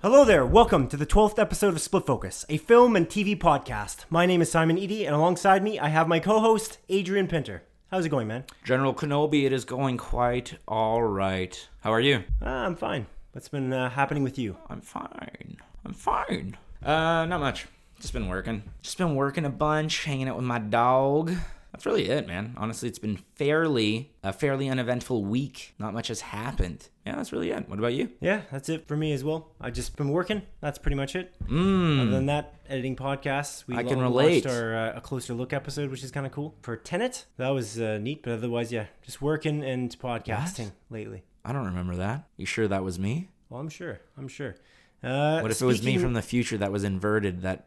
Hello there, welcome to the 12th episode of Split Focus, a film and TV podcast. My name is Simon Eady, and alongside me, I have my co host, Adrian Pinter. How's it going, man? General Kenobi, it is going quite all right. How are you? Ah, I'm fine. What's been uh, happening with you? I'm fine. I'm fine. Uh, not much. Just been working. Just been working a bunch, hanging out with my dog. That's really it, man. Honestly, it's been fairly a fairly uneventful week. Not much has happened. Yeah, that's really it. What about you? Yeah, that's it for me as well. I've just been working. That's pretty much it. Mm. Other than that, editing podcasts. We I can relate. watched our uh, a closer look episode, which is kind of cool. For Tenet, that was uh, neat, but otherwise, yeah, just working and podcasting lately. I don't remember that. You sure that was me? Well, I'm sure. I'm sure. Uh, What if it was me from the future that was inverted, that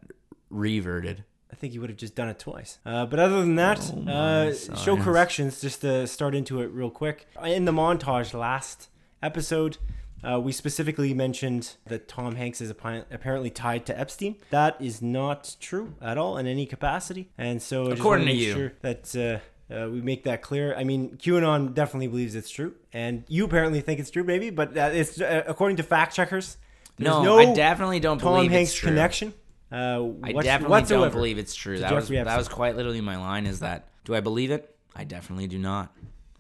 reverted? I think you would have just done it twice. Uh, but other than that, Oh uh, show corrections just to start into it real quick. In the montage last episode, uh, we specifically mentioned that Tom Hanks is apparently tied to Epstein. That is not true at all in any capacity. And so, I just According wanna make you. sure that. Uh, uh, we make that clear. I mean, QAnon definitely believes it's true, and you apparently think it's true, maybe. But uh, it's uh, according to fact checkers. No, no I definitely don't Tom believe Hanks it's true. Tom Hanks' connection. Uh, I definitely whatsoever. don't believe it's true. That was that was quite literally my line. Is that do I believe it? I definitely do not.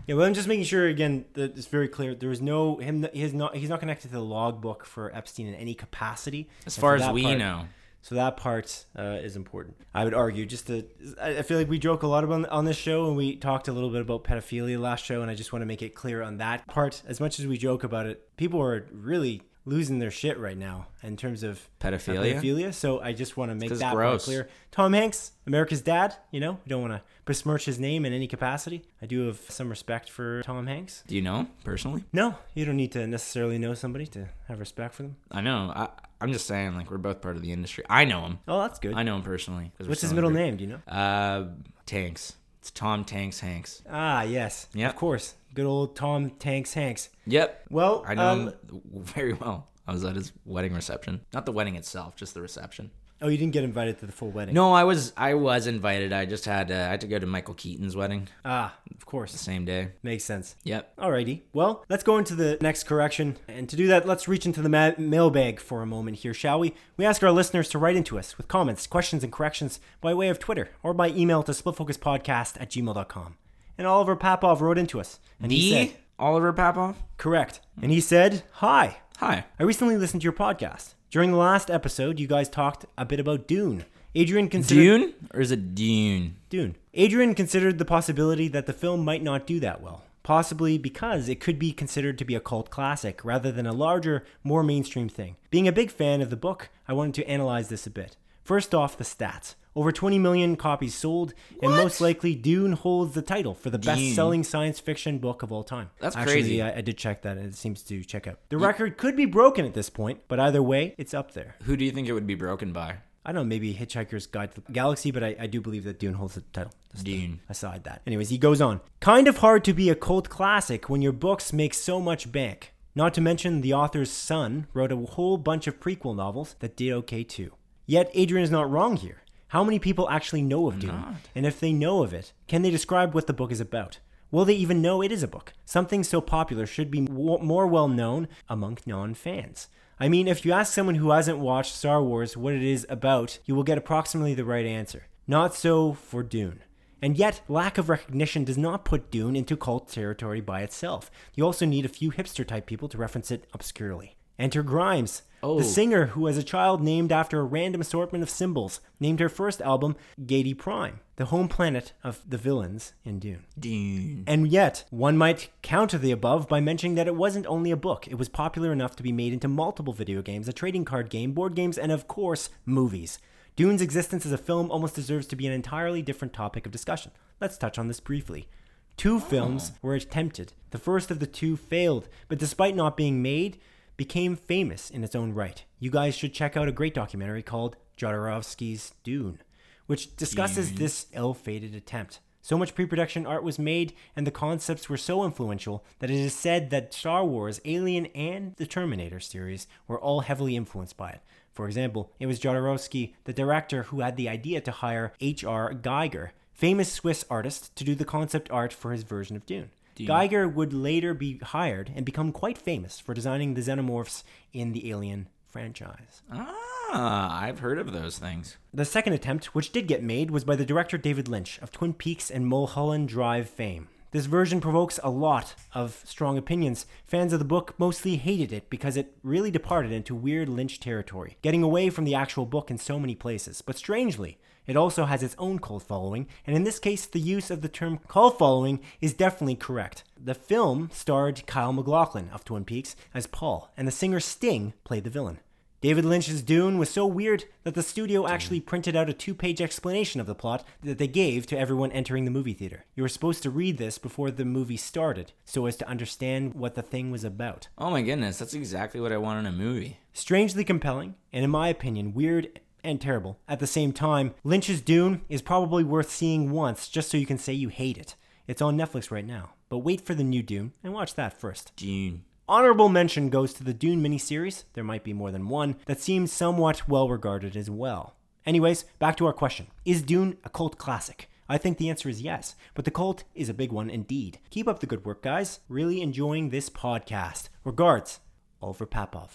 Yeah, well, I'm just making sure again that it's very clear. There is no him. He's not. He's not connected to the logbook for Epstein in any capacity. As far as we part- know, So that part uh, is important. I would argue. Just to, I I feel like we joke a lot about on this show, and we talked a little bit about pedophilia last show, and I just want to make it clear on that part. As much as we joke about it, people are really losing their shit right now in terms of Pedophilia? pedophilia. So I just want to make that gross. clear. Tom Hanks, America's dad. You know, we don't want to besmirch his name in any capacity. I do have some respect for Tom Hanks. do you know him personally? No, you don't need to necessarily know somebody to have respect for them. I know. I, I'm just saying, like we're both part of the industry. I know him. Oh, that's good. I know him personally. What's his middle group. name? Do you know? Uh, Tanks. It's Tom Tanks Hanks. Ah, yes. Yep. Of course. Good old Tom Tanks Hanks. Yep. Well, I know um, him very well. I was at his wedding reception. Not the wedding itself, just the reception. Oh, you didn't get invited to the full wedding. No, I was I was invited. I just had uh, I had to go to Michael Keaton's wedding Ah, of course. the same day. Makes sense. Yep. Alrighty. Well, let's go into the next correction. And to do that, let's reach into the ma- mailbag for a moment here, shall we? We ask our listeners to write into us with comments, questions, and corrections by way of Twitter or by email to splitfocuspodcast at gmail.com. And Oliver Papov wrote into us. And he The said, Oliver Papov. correct. And he said, Hi. Hi. I recently listened to your podcast. During the last episode, you guys talked a bit about Dune. Adrian considered Dune or is it Dune? Dune. Adrian considered the possibility that the film might not do that well, possibly because it could be considered to be a cult classic rather than a larger, more mainstream thing. Being a big fan of the book, I wanted to analyze this a bit. First off, the stats. Over 20 million copies sold, and most likely Dune holds the title for the best selling science fiction book of all time. That's Actually, crazy. I, I did check that, and it seems to check out. The record could be broken at this point, but either way, it's up there. Who do you think it would be broken by? I don't know, maybe Hitchhiker's Guide to the Galaxy, but I, I do believe that Dune holds the title. Just Dune. Aside that. Anyways, he goes on. Kind of hard to be a cult classic when your books make so much bank. Not to mention, the author's son wrote a whole bunch of prequel novels that did okay too. Yet, Adrian is not wrong here. How many people actually know of Dune? And if they know of it, can they describe what the book is about? Will they even know it is a book? Something so popular should be w- more well known among non fans. I mean, if you ask someone who hasn't watched Star Wars what it is about, you will get approximately the right answer. Not so for Dune. And yet, lack of recognition does not put Dune into cult territory by itself. You also need a few hipster type people to reference it obscurely. Enter Grimes, Oh. the singer who, as a child, named after a random assortment of symbols, named her first album Geidi Prime, the home planet of the villains in Dune. Dune. And yet, one might counter the above by mentioning that it wasn't only a book. It was popular enough to be made into multiple video games, a trading card game, board games, and of course, movies. Dune's existence as a film almost deserves to be an entirely different topic of discussion. Let's touch on this briefly. Two films ah. were attempted. The first of the two failed, but despite not being made, became famous in its own right. You guys should check out a great documentary called Jodorowsky's Dune, which discusses this ill-fated attempt. So much pre production art was made, and the concepts were so influential that it is said that Star Wars, Alien, and the Terminator series were all heavily influenced by it. For example, it was Jodorowsky, the director, who had the idea to hire H.R. Giger, famous Swiss artist, to do the concept art for his version of Dune. Giger would later be hired and become quite famous for designing the xenomorphs in the Alien franchise. Ah, I've heard of those things. The second attempt, which did get made, was by the director David Lynch of Twin Peaks and Mulholland Drive fame. This version provokes a lot of strong opinions. Fans of the book mostly hated it because it really departed into weird Lynch territory, getting away from the actual book in so many places. But strangely, it also has its own cult following, and in this case, the use of the term cult following is definitely correct. The film starred Kyle MacLachlan of Twin Peaks as Paul, and the singer Sting played the villain. David Lynch's Dune was so weird that the studio actually printed out a two page explanation of the plot that they gave to everyone entering the movie theater. You were supposed to read this before the movie started so as to understand what the thing was about. Oh my goodness, that's exactly what I want in a movie. Strangely compelling, and in my opinion, weird and terrible. At the same time, Lynch's Dune is probably worth seeing once just so you can say you hate it. It's on Netflix right now, but wait for the new Dune and watch that first. Dune. Honorable mention goes to the Dune miniseries, there might be more than one, that seems somewhat well regarded as well. Anyways, back to our question Is Dune a cult classic? I think the answer is yes, but the cult is a big one indeed. Keep up the good work, guys. Really enjoying this podcast. Regards, Oliver Papov.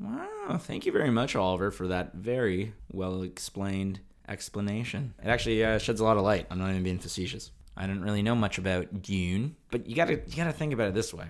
Wow, thank you very much, Oliver, for that very well explained explanation. It actually uh, sheds a lot of light. I'm not even being facetious. I didn't really know much about Dune, but you gotta you gotta think about it this way: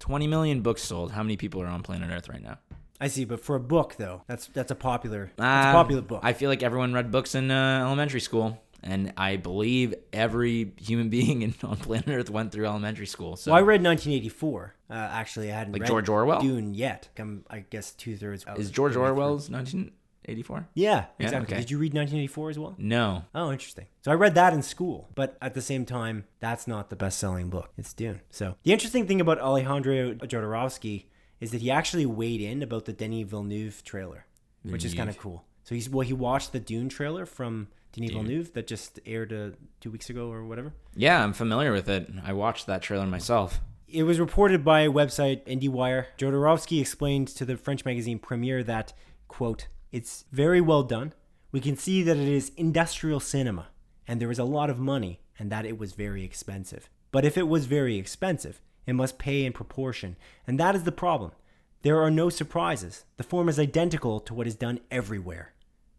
20 million books sold. How many people are on planet Earth right now? I see, but for a book though, that's that's a popular that's a Um, popular book. I feel like everyone read books in uh, elementary school, and I believe every human being in, on planet Earth went through elementary school. So well, I read 1984. Uh, actually, I hadn't Like read George Orwell? Dune yet. I'm, I guess two thirds. is George Orwell's 1984? Yeah, Yeah, exactly. okay. Did you read 1984 as well? No. Oh, interesting. So I read that in school, but at the same time, that's not the best-selling book. It's Dune. So the interesting thing about Alejandro Jodorowsky is that he actually weighed in about the Denis Villeneuve trailer, which is kind of cool. So he's well, he watched the Dune trailer from Denis Villeneuve that just aired uh, two weeks ago or whatever. Yeah, I'm familiar with it. I watched that trailer myself. It was reported by website IndieWire. Jodorowsky explained to the French magazine Premiere that, quote, it's very well done. We can see that it is industrial cinema, and there is a lot of money, and that it was very expensive. But if it was very expensive, it must pay in proportion, and that is the problem. There are no surprises. The form is identical to what is done everywhere.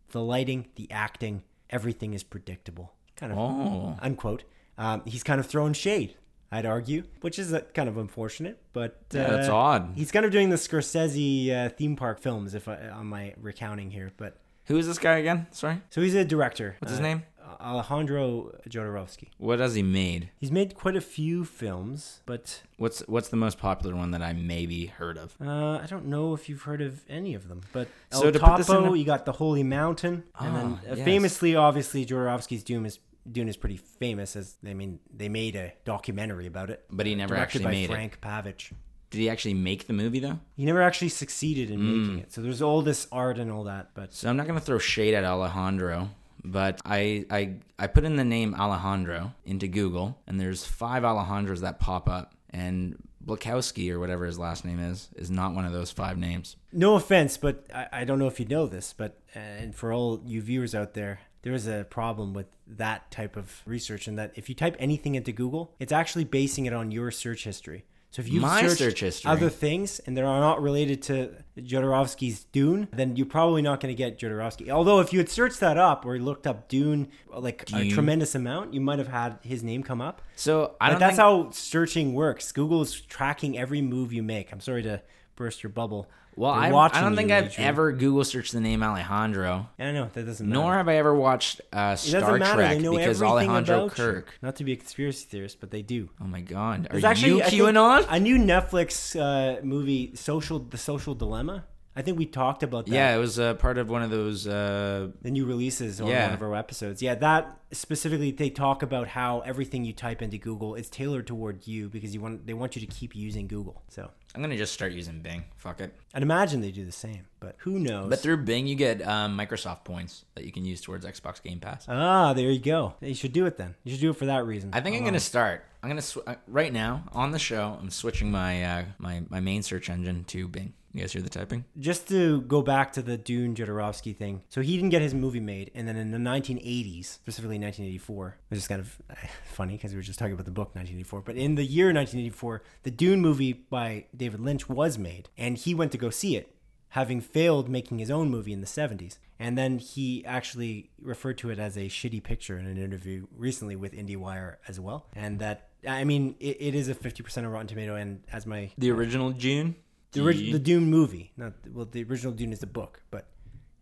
The lighting, the acting, everything is predictable. Kind of Oh. unquote. Um, he's kind of thrown shade, I'd argue, which is uh, kind of unfortunate. But uh, Yeah, that's odd. He's kind of doing the Scorsese uh, theme park films, if I, on my recounting here. But Who is this guy again? Sorry. so he's a director. What's his uh, name? Alejandro Jodorowsky. What has he made? He's made quite a few films, but What's what's the most popular one that I maybe heard of? uh, I don't know if you've heard of any of them. But El So to put this in Topo, you got the Holy Mountain, and then Ah, uh, yes. famously, obviously, Jodorowsky's Doom is Dune is pretty famous. As I mean, they made a documentary about it. But he never actually by made it. Frank Pavich. Did he actually make the movie though? He never actually succeeded in Hmm. making it. So there's all this art and all that, but So I'm not gonna throw shade at Alejandro, but I I I put in the name Alejandro into Google, and there's five Alejandros that pop up, and Blakowski or whatever his last name is is not one of those five names. no offense, but I, I don't know if you know this, but uh, and for all you viewers out there, there is a problem with that type of research, in that if you type anything into Google, it's actually basing it on your search history. So if you My searched search other things and they are not related to Jodorowsky's Dune, then you're probably not going to get Jodorowsky. Although if you had searched that up or looked up Dune like a tremendous amount, you might have had his name come up. So I don't that's think, how searching works. Google is tracking every move you make. I'm sorry to burst your bubble. well I, I don't think I've ever Google searched the name Alejandro, I know that doesn't matter. nor have I ever watched uh, Star. Trek because Alejandro Kirk. You. Not to be a conspiracy theorist, but they do. Oh my God, are There's you actually QAnon? a new Netflix uh, movie, Social, The Social Dilemma. I think we talked about that. Yeah, it was uh, part of one of those. Uh, the new releases on Yeah. one of our episodes. Yeah, that specifically they talk about how everything you type into Google is tailored toward you because you want they want you to keep using Google. So I'm gonna just start using Bing. Fuck it. I'd imagine they do the same, but who knows? But through Bing, you get um, Microsoft points that you can use towards Xbox Game Pass. ah, there you go. You should do it then. You should do it for that reason. I think I'm gonna start. I'm gonna sw- uh, right now on the show. I'm switching my uh, my my main search engine to Bing. You guys hear the typing? just to go back to the Dune Jodorowsky thing. So he didn't get his movie made, and then in the 1980s, specifically 1984, which is kind of funny because we were just talking about the book 1984. But in the year 1984, the Dune movie by David Lynch was made, and he went to go see it, having failed making his own movie in the 70s. And then he actually referred to it as a shitty picture in an interview recently with IndieWire as well. And that, I mean, it, it is a 50% of Rotten Tomato, and as my The original Dune. The, orig- the Dune movie. Not well, the original Dune is the book, but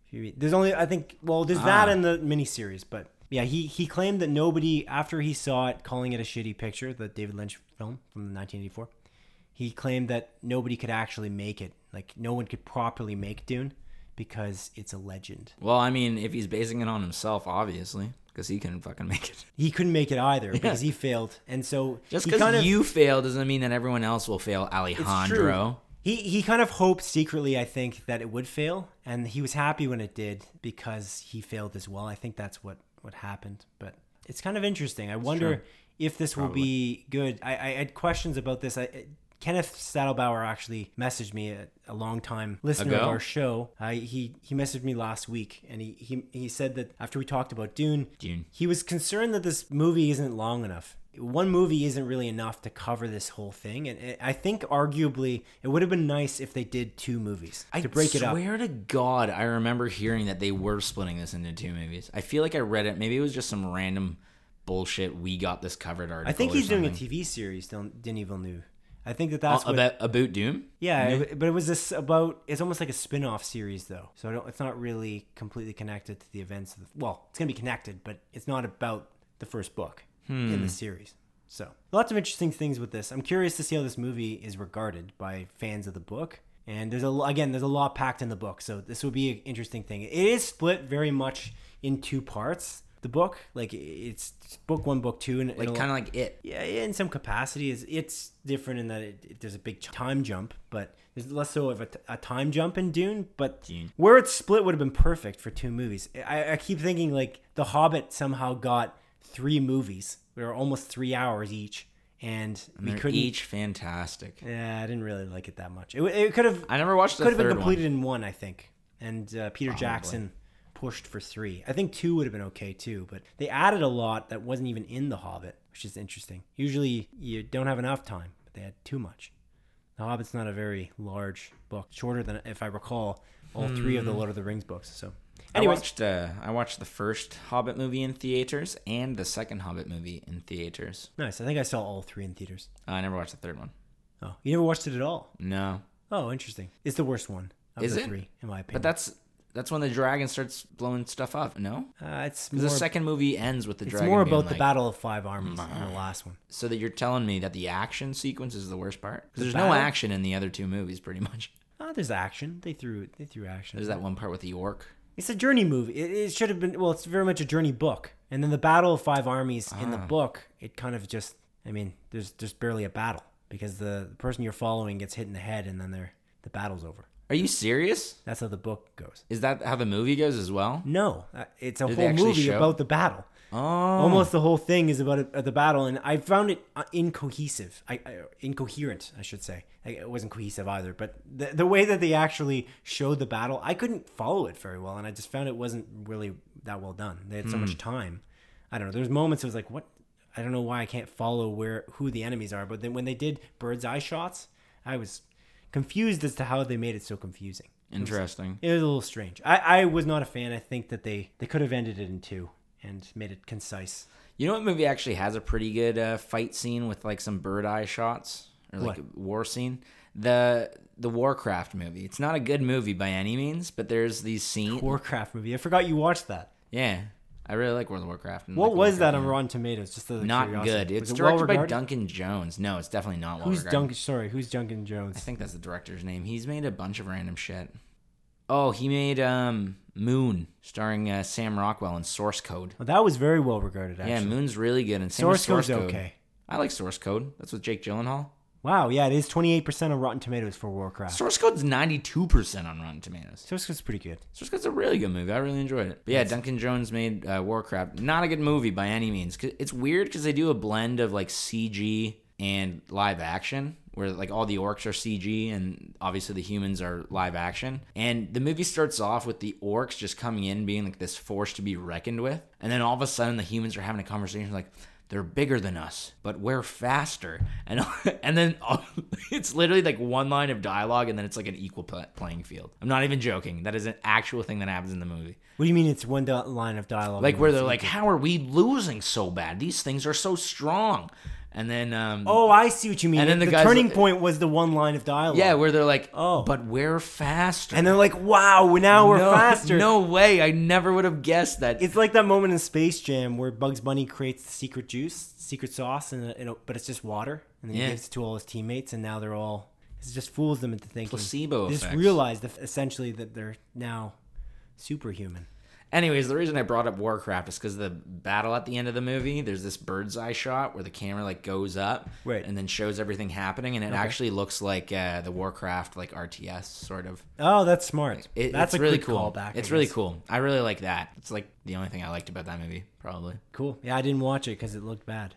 if you read, there's only I think well, there's that Ah. in the miniseries, but yeah, he he claimed that nobody after he saw it, calling it a shitty picture, the David Lynch film from 1984. He claimed that nobody could actually make it, like no one could properly make Dune because it's a legend. well, I mean, if he's basing it on himself, obviously, because he couldn't fucking make it. He couldn't make it either because he failed, and so Just he because kind of- you fail doesn't mean that everyone else will fail. Alejandro. He he kind of hoped secretly, I think, that it would fail, and he was happy when it did because he failed as well. I think that's what what happened. But it's kind of interesting. I wonder true. if this will be good. I, I had questions about this. I, Kenneth Stadelbauer actually messaged me a, a long time listener Ago? of our show. I, he he messaged me last week, and he, he he said that after we talked about Dune, Dune. he was concerned that this movie isn't long enough. One movie isn't really enough to cover this whole thing, and I think arguably it would have been nice if they did two movies to break it up. I swear to God, I remember hearing that they were splitting this into two movies. I feel like I read it. Maybe it was just some random bullshit. We got this covered article. I think he's doing a. TV series, Denis Villeneuve. I think that that's Oh, what, about about Doom. yeah, it- but it was this about. It's almost like a spin-off series, though. So I don't, it's not really completely connected to the events. Of the, well, it's gonna be connected, but it's not about the first book in Hmm. the series. So lots of interesting things with this. I'm curious to see how this movie is regarded by fans of the book. And there's a again, there's a lot packed in the book, so this will be an interesting thing. It is split very much in two parts. The book, like it's book one, book two, and Like kind of like it. yeah, in some capacity, is it's different in that it, it- there's a big time jump, but there's less so of a time jump in Dune. But Dune. where it's split would have been perfect for two movies. I, I keep thinking like The Hobbit somehow got three movies. They were almost three hours each, and, And we couldn't. each fantastic. Yeah, I didn't really like it that much. It, it could have I never watched could have been completed one. in one, I think. And uh, Peter Jackson pushed for three. I think two would have been okay too, but they added a lot that wasn't even in The Hobbit, which is interesting. Usually you don't have enough time, but they had too much. The Hobbit's not a very large book, shorter than, if I recall, all three of the Lord of the Rings books. So, I watched uh, I watched the first Hobbit movie in theaters and the second Hobbit movie in theaters. nice. I think I saw all three in theaters. I never watched the third one. Oh, you never watched it at all? No, Oh, interesting. It's the worst one of Is the it? three, in my opinion. but that's that's when the dragon starts blowing stuff up. No, uh, it's more, the second movie ends with the it's dragon. more being about the Battle of Five Armies in the last one. So that you're telling me that the action sequence is the worst part? Because The there's battle? no action in the other two movies, pretty much. Oh, there's action. They threw they threw action. There's that one part with the orc. It's a journey movie. It, it should have been well. It's very much a journey book. And then the Battle of Five Armies in the Ah. book, it kind of just. I mean, there's there's barely a battle because the, the person you're following gets hit in the head, and then they're the battle's over. Are you serious? That's how the book goes. Is that how the movie goes as well? No, uh, it's a Did they whole actually movie show? about the battle. Oh, Almost the whole thing is about uh, the battle, and I found it uh, incohesive. I, I incoherent, I should say. I, it wasn't cohesive either, but the the way that they actually showed the battle, I couldn't follow it very well, and I just found it wasn't really that well done. They had so much time. I don't know. There's moments it was like, what? I don't know why I can't follow where who the enemies are, but then when they did bird's eye shots, I was confused as to how they made it so confusing. interesting. It was a little strange. I, I was not a fan. I think that they, they could have ended it in two and made it concise. You know what movie actually has a pretty good uh, fight scene with like some bird eye shots or like What? a war scene? The the Warcraft movie. It's not a good movie by any means, but there's these scenes. Warcraft movie. I forgot you watched that. yeah, I really like World of Warcraft. and What like was that on. Rotten Tomatoes? Just the Not curiosity. good. It's it well directed by? Duncan Jones. No, it's definitely not well Who's regarded. Duncan? Sorry, who's Duncan Jones? I think that's the director's name. He's made a bunch of random shit. Oh, he made um Moon, starring uh, Sam Rockwell in Source Code. Well, that was very well regarded. Actually, Yeah, Moon's really good. And Source Source Code's Code. okay. I like Source Code. That's with Jake Gyllenhaal. Wow, yeah, it is 28% on Rotten Tomatoes for Warcraft. Source Code's ninety two percent on Rotten Tomatoes. Source Code's pretty good. Source Code's a really good movie. I really enjoyed it. But yeah, Duncan Jones made uh, Warcraft. Not a good movie by any means. It's weird because they do a blend of like CG and live action, where like all the orcs are CG and obviously the humans are live action. And the movie starts off with the orcs just coming in, being like this force to be reckoned with, and then all of a sudden the humans are having a conversation like. They're bigger than us, but we're faster, and and then it's literally like one line of dialogue, and then it's like an equal playing field. I'm not even joking. That is an actual thing that happens in the movie. What do you mean it's one line of dialogue? Like where they're like, "How are we losing so bad? These things are so strong," and then um, Oh, I see what you mean. And then the, the turning point was the one line of dialogue. yeah, where they're like, Oh. but we're faster." And they're like, wow, now we're no, faster. No way! I never would have guessed that. It's like that moment in Space Jam where Bugs Bunny creates the secret juice, secret sauce, and but it's just water, and then Yeah. he gives it to all his teammates, and now they're all. It just fools them into thinking Placebo They just realize that essentially that they're now superhuman. Anyways, the reason I brought up Warcraft is because the battle at the end of the movie, there's this bird's eye shot where the camera like goes up, Right. and then shows everything happening, and it actually looks like uh, the Warcraft like RTS sort of. Oh, that's smart. It, that's really cool. callback. It's really cool. I really like that. It's like the only thing I liked about that movie, probably. Cool. Yeah, I didn't watch it because it looked bad.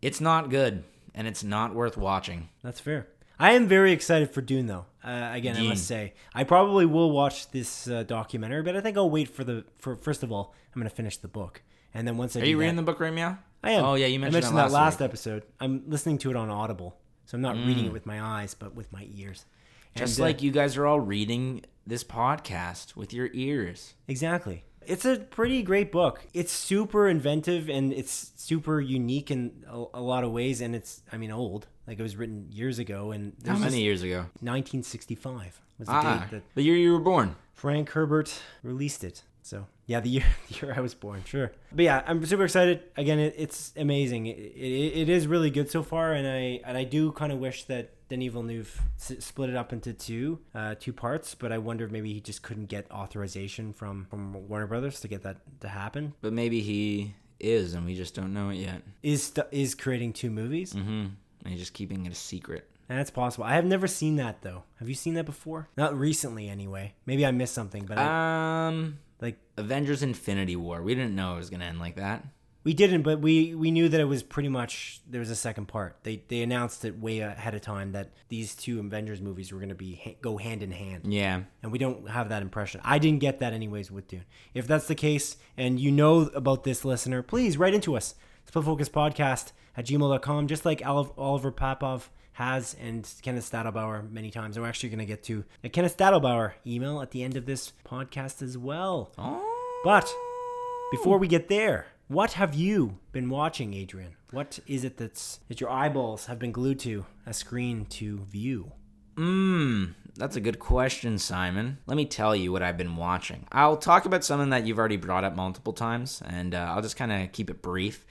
It's not good, and it's not worth watching. That's fair. I am very excited for Dune, though. Uh, again, I must say, I probably will watch this uh, documentary, but I think I'll wait for the for. First of all, I'm going to finish the book, and then once I Are you that, reading the book right now? I am. Oh yeah, you I mentioned, mentioned that last week. episode. I'm listening to it on Audible, so I'm not reading it with my eyes, but with my ears. Mm. Just And, uh, like you guys are all reading this podcast with your ears. Exactly. It's a pretty great book. It's super inventive and it's super unique in a, a lot of ways. And it's, I mean, old. Like it was written years ago. And How many years ago? 1965 was the Ah, date that the year you were born. Frank Herbert released it. So yeah, the year the year I was born, sure. But yeah, I'm super excited. Again, it, it's amazing. It, it, it is really good so far, and I and I do kind of wish that Denis Villeneuve s- split it up into two uh, two parts. But I wonder if maybe he just couldn't get authorization from from Warner Brothers to get that to happen. But maybe he is, and we just don't know it yet. Is is creating two movies? Mm-hmm. And he's just keeping it a secret. And that's possible. I have never seen that though. Have you seen that before? Not recently, anyway. Maybe I missed something, but I, Um, like Avengers: Infinity War. We didn't know it was gonna end like that. We didn't, but we we knew that it was pretty much there was a second part. They they announced it way ahead of time that these two Avengers movies were going to be go hand in hand, Yeah. and we don't have that impression. I didn't get that anyways with Dune. If that's the case, and you know about this listener, please write into us. Split Focus Podcast at gmail.com, just like Oliver Papov has and Kenneth Stadelbauer many times. And we're actually going to get to a Kenneth Stadelbauer email at the end of this podcast as well. Oh. But before we get there, what have you been watching, Adrian? What is it that's that your eyeballs have been glued to a screen to view? Mmm, that's a good question, Simon. Let me tell you what I've been watching. I'll talk about something that you've already brought up multiple times, and uh, I'll just kind of keep it brief.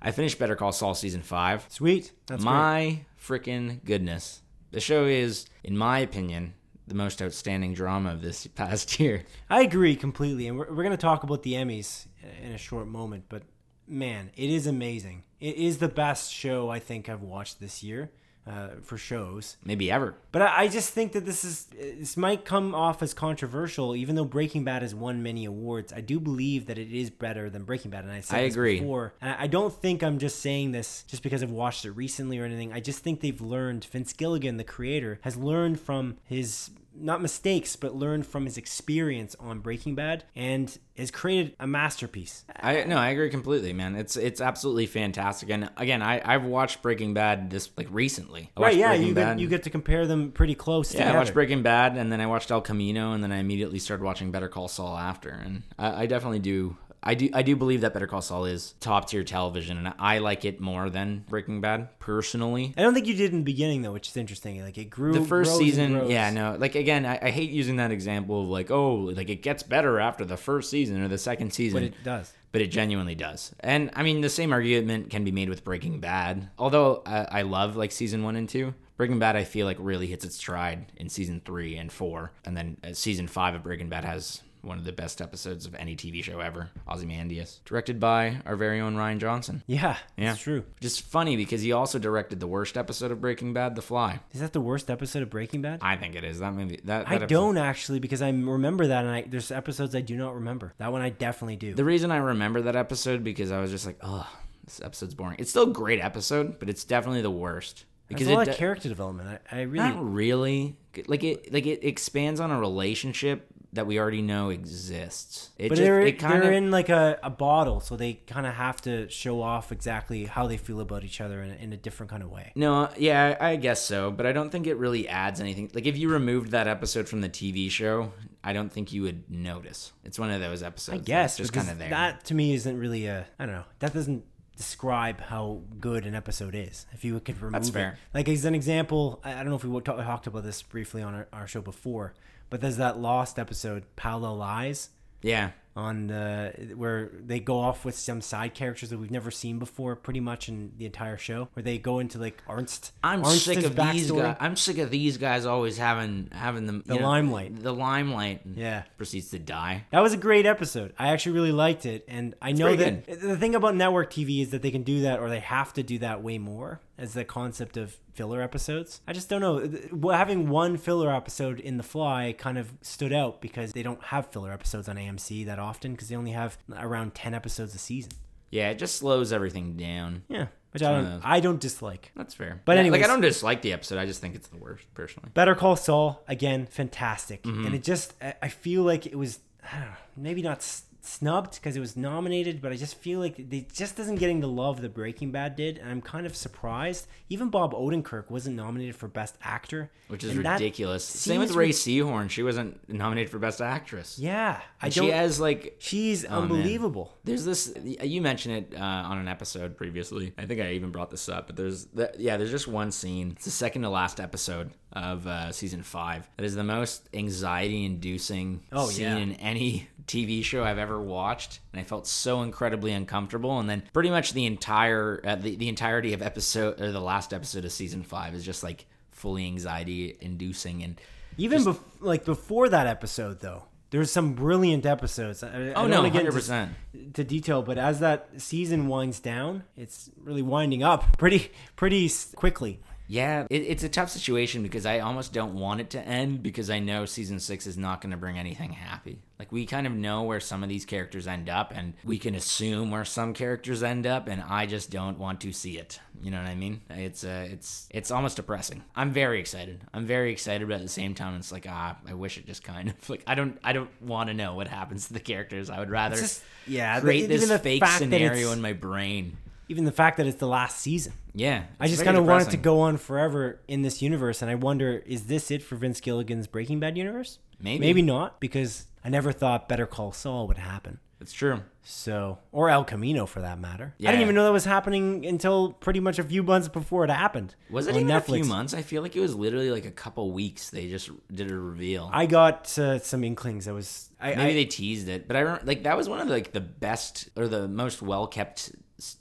I finished Better Call Saul season five. Sweet. That's my freaking goodness. The show is, in my opinion, the most outstanding drama of this past year. I agree completely, and we're, we're going to talk about the Emmys in a short moment. But man, it is amazing. It is the best show I think I've watched this year uh, for shows. Maybe ever. But I, I just think that this is this might come off as controversial, even though Breaking Bad has won many awards. I do believe that it is better than Breaking Bad, and I said I this agree. before. And I don't think I'm just saying this just because I've watched it recently or anything. I just think they've learned. Vince Gilligan, the creator, has learned from his not mistakes, but learned from his experience on Breaking Bad, and has created a masterpiece. I no, I agree completely, man. It's it's absolutely fantastic. And again, I I've watched Breaking Bad this like recently. I Right? Yeah, Breaking you Bad. get, you get to compare them pretty close. Yeah, I watched Breaking Bad, and then I watched El Camino, and then I immediately started watching Better Call Saul after. And I, I definitely do. I do. I do believe that Better Call Saul is top tier television, and I like it more than Breaking Bad personally. I don't think you did in the beginning though, which is interesting. Like it grew. The first season, yeah, no, like again, I, I hate using that example of like, oh, like it gets better after the first season or the second season. but it does. but it genuinely does. And I mean, the same argument can be made with Breaking Bad. Although I, I love like season one and two, Breaking Bad I feel like really hits its stride in season three and four, and then uh, season five of Breaking Bad has one of the best episodes of any TV show ever. Ozymandias, directed by our very own Rian Johnson. Yeah, Yeah. it's true. Just funny because he also directed the worst episode of Breaking Bad, The Fly. Is that the worst episode of Breaking Bad? I think it is. That movie. That, that I episode- don't actually because I remember that, and I, there's episodes I do not remember. That one I definitely do. The reason I remember that episode because I was just like, oh, this episode's boring. It's still a great episode, but it's definitely the worst There's because a it lot do- of character development. I, I really not really like it like it expands on a relationship that we already know exists. It But just they're it kind they're of in like a, a bottle, so they kind of have to show off exactly how they feel about each other in, a- in a different kind of way. no, uh, yeah, I guess so, but I don't think it really adds anything. Like if you removed that episode from the TV show, I don't think you would notice. It's one of those episodes. I that's guess just kind of there. that to me isn't really a I don't know. That doesn't describe how good an episode is. If you could remove That's it. fair. Like as an example, I I don't know if we talked about this briefly on our, our show before, but there's that Lost episode, Paulo Lies. yeah, on the where they go off with some side characters that we've never seen before, pretty much in the entire show, where they go into like Arzt. I'm Arzt's sick of these guys. I'm sick of these guys always having having the, The know, limelight. The limelight. Yeah. proceeds to die. That was a great episode. I actually really liked it, and I know pretty that the thing about network TV is that they can do that, or they have to do that way more. As the concept of filler episodes, I just don't know. Having one filler episode in The Fly kind of stood out because they don't have filler episodes on AMC that often because they only have around ten episodes a season. Yeah, it just slows everything down. Yeah, which I don't. I don't dislike. That's fair. But Yeah, anyways- like I don't dislike the episode. I just think it's the worst, personally. Better Call Saul again, fantastic, Mm-hmm. and it just I feel like it was I don't know, maybe not snubbed because it was nominated, but I just feel like it just isn't getting the love that Breaking Bad did, and I'm kind of surprised. Even Bob Odenkirk wasn't nominated for Best Actor, Which is ridiculous. Same with Rhea ri- Seehorn. She wasn't nominated for Best Actress. Yeah, I And don't. she has like she's Oh, man. unbelievable. There's this. You mentioned it uh, on an episode previously. I think I even brought this up, but there's the, yeah, there's just one scene. It's the second to last episode of uh, season five. That is the most anxiety-inducing Oh, scene yeah. in any TV show I've ever watched, and I felt so incredibly uncomfortable. And then pretty much the entire uh, the, the entirety of episode or the last episode of season five is just like fully anxiety-inducing and. Even bef- like before that episode, though, there's some brilliant episodes. I, I Oh don't no, hundred percent. to detail, but as that season winds down, it's really winding up pretty pretty quickly. Yeah, it, it's a tough situation because I almost don't want it to end because I know season six is not going to bring anything happy. Like we kind of know where some of these characters end up, and we can assume where some characters end up, and I just don't want to see it. You know what I mean? It's uh, it's it's almost depressing. I'm very excited. I'm very excited, but at the same time, it's like ah, I wish it just kind of like I don't I don't want to know what happens to the characters. I would rather just- yeah, create this fake scenario in my brain. Even the fact that it's the last season. Yeah, I just kind of want it to go on forever in this universe, and I wonder, is this it for Vince Gilligan's Breaking Bad universe? Maybe. maybe not, because I never thought Better Call Saul would happen. It's true. So, or El Camino for that matter. Yeah. I didn't even know that was happening until pretty much a few months before it happened. Was it even a few months? I feel like it was literally like a couple weeks. They just did a reveal. I got uh, some inklings. I was, I, Maybe I, they teased it, but I remember like that was one of like the best or the most well kept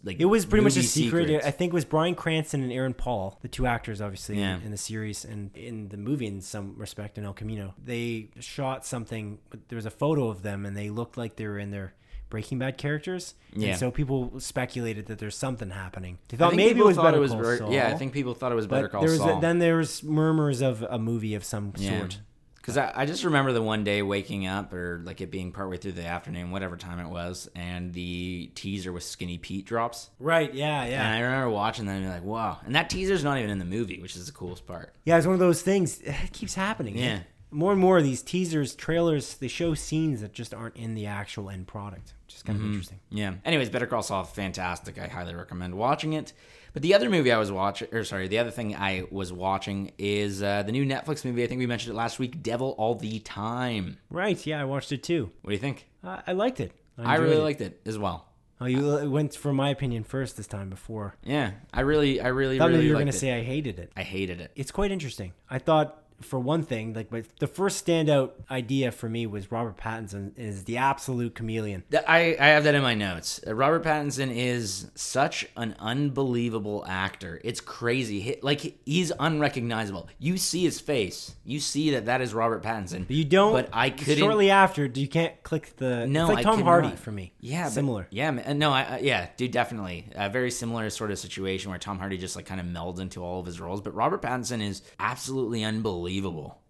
like It was pretty much a secret. secrets. I think it was Bryan Cranston and Aaron Paul, the two actors, obviously, Yeah. in, in the series and in the movie in some respect in El Camino. They shot something, but there was a photo of them and they looked like they were in their Breaking Bad characters. Yeah. And so people speculated that there's something happening. They thought maybe it was thought Better it was Call Saul. yeah. I think people thought it was Better Call there was Saul. then there was murmurs of a movie of some yeah. sort. Because I, I just remember the one day waking up or like it being partway through the afternoon, whatever time it was, and the teaser with Skinny Pete drops. Right? Yeah, yeah. And I remember watching that and being like, wow. And that teaser's not even in the movie, which is the coolest part. Yeah, it's one of those things. It keeps happening. Yeah. More and more of these teasers, trailers, they show scenes that just aren't in the actual end product, which is kind of mm-hmm. interesting. Yeah. Anyways, Better Call Saul, fantastic. I highly recommend watching it. But the other movie I was watching, or sorry, the other thing I was watching is uh, the new Netflix movie. I think we mentioned it last week, Devil All the Time. Right? Yeah, I watched it too. What do you think? I, I liked it. I, enjoyed really it. liked it as well. Oh, you went for my opinion first this time before. Yeah, I really, I really, I thought really you were going to say I hated it. I hated it. It's quite interesting. I thought for one thing, like but the first standout idea for me was Robert Pattinson is the absolute chameleon. I, I have that in my notes. Uh, Robert Pattinson is such an unbelievable actor. It's crazy. He, like he's unrecognizable. You see his face. You see that that is Robert Pattinson. But you don't. But I couldn't. Shortly after, you can't click the. No, it's like I Tom could Hardy not. for me. Yeah, but- similar. yeah, man, no, I yeah, dude, definitely a very similar sort of situation where Tom Hardy just like kind of melds into all of his roles. But Robert Pattinson is absolutely unbelievable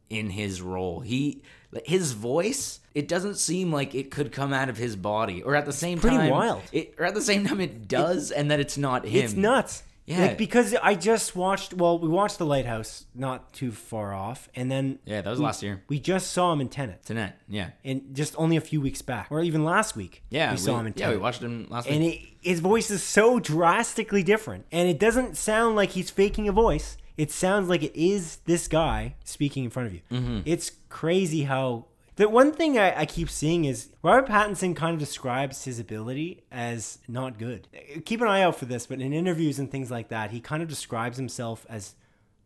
in his role. He his voice it doesn't seem like it could come out of his body or at the same pretty time wild. it, or at the same time it does and that it's not him It's nuts. Yeah. Like, because I just watched. Well, we watched The Lighthouse, not too far off, and then yeah that was last year we just saw him in Tenet, Tenet yeah and just only a few weeks back, or even last week. yeah we, saw him in yeah we watched him last week and it, his voice is so drastically different and it doesn't sound like he's faking a voice it sounds like it is this guy speaking in front of you Mm-hmm. it's crazy how the one thing I, I keep seeing is Robert Pattinson kind of describes his ability as not good. Keep an eye out for this, but in interviews and things like that, he kind of describes himself as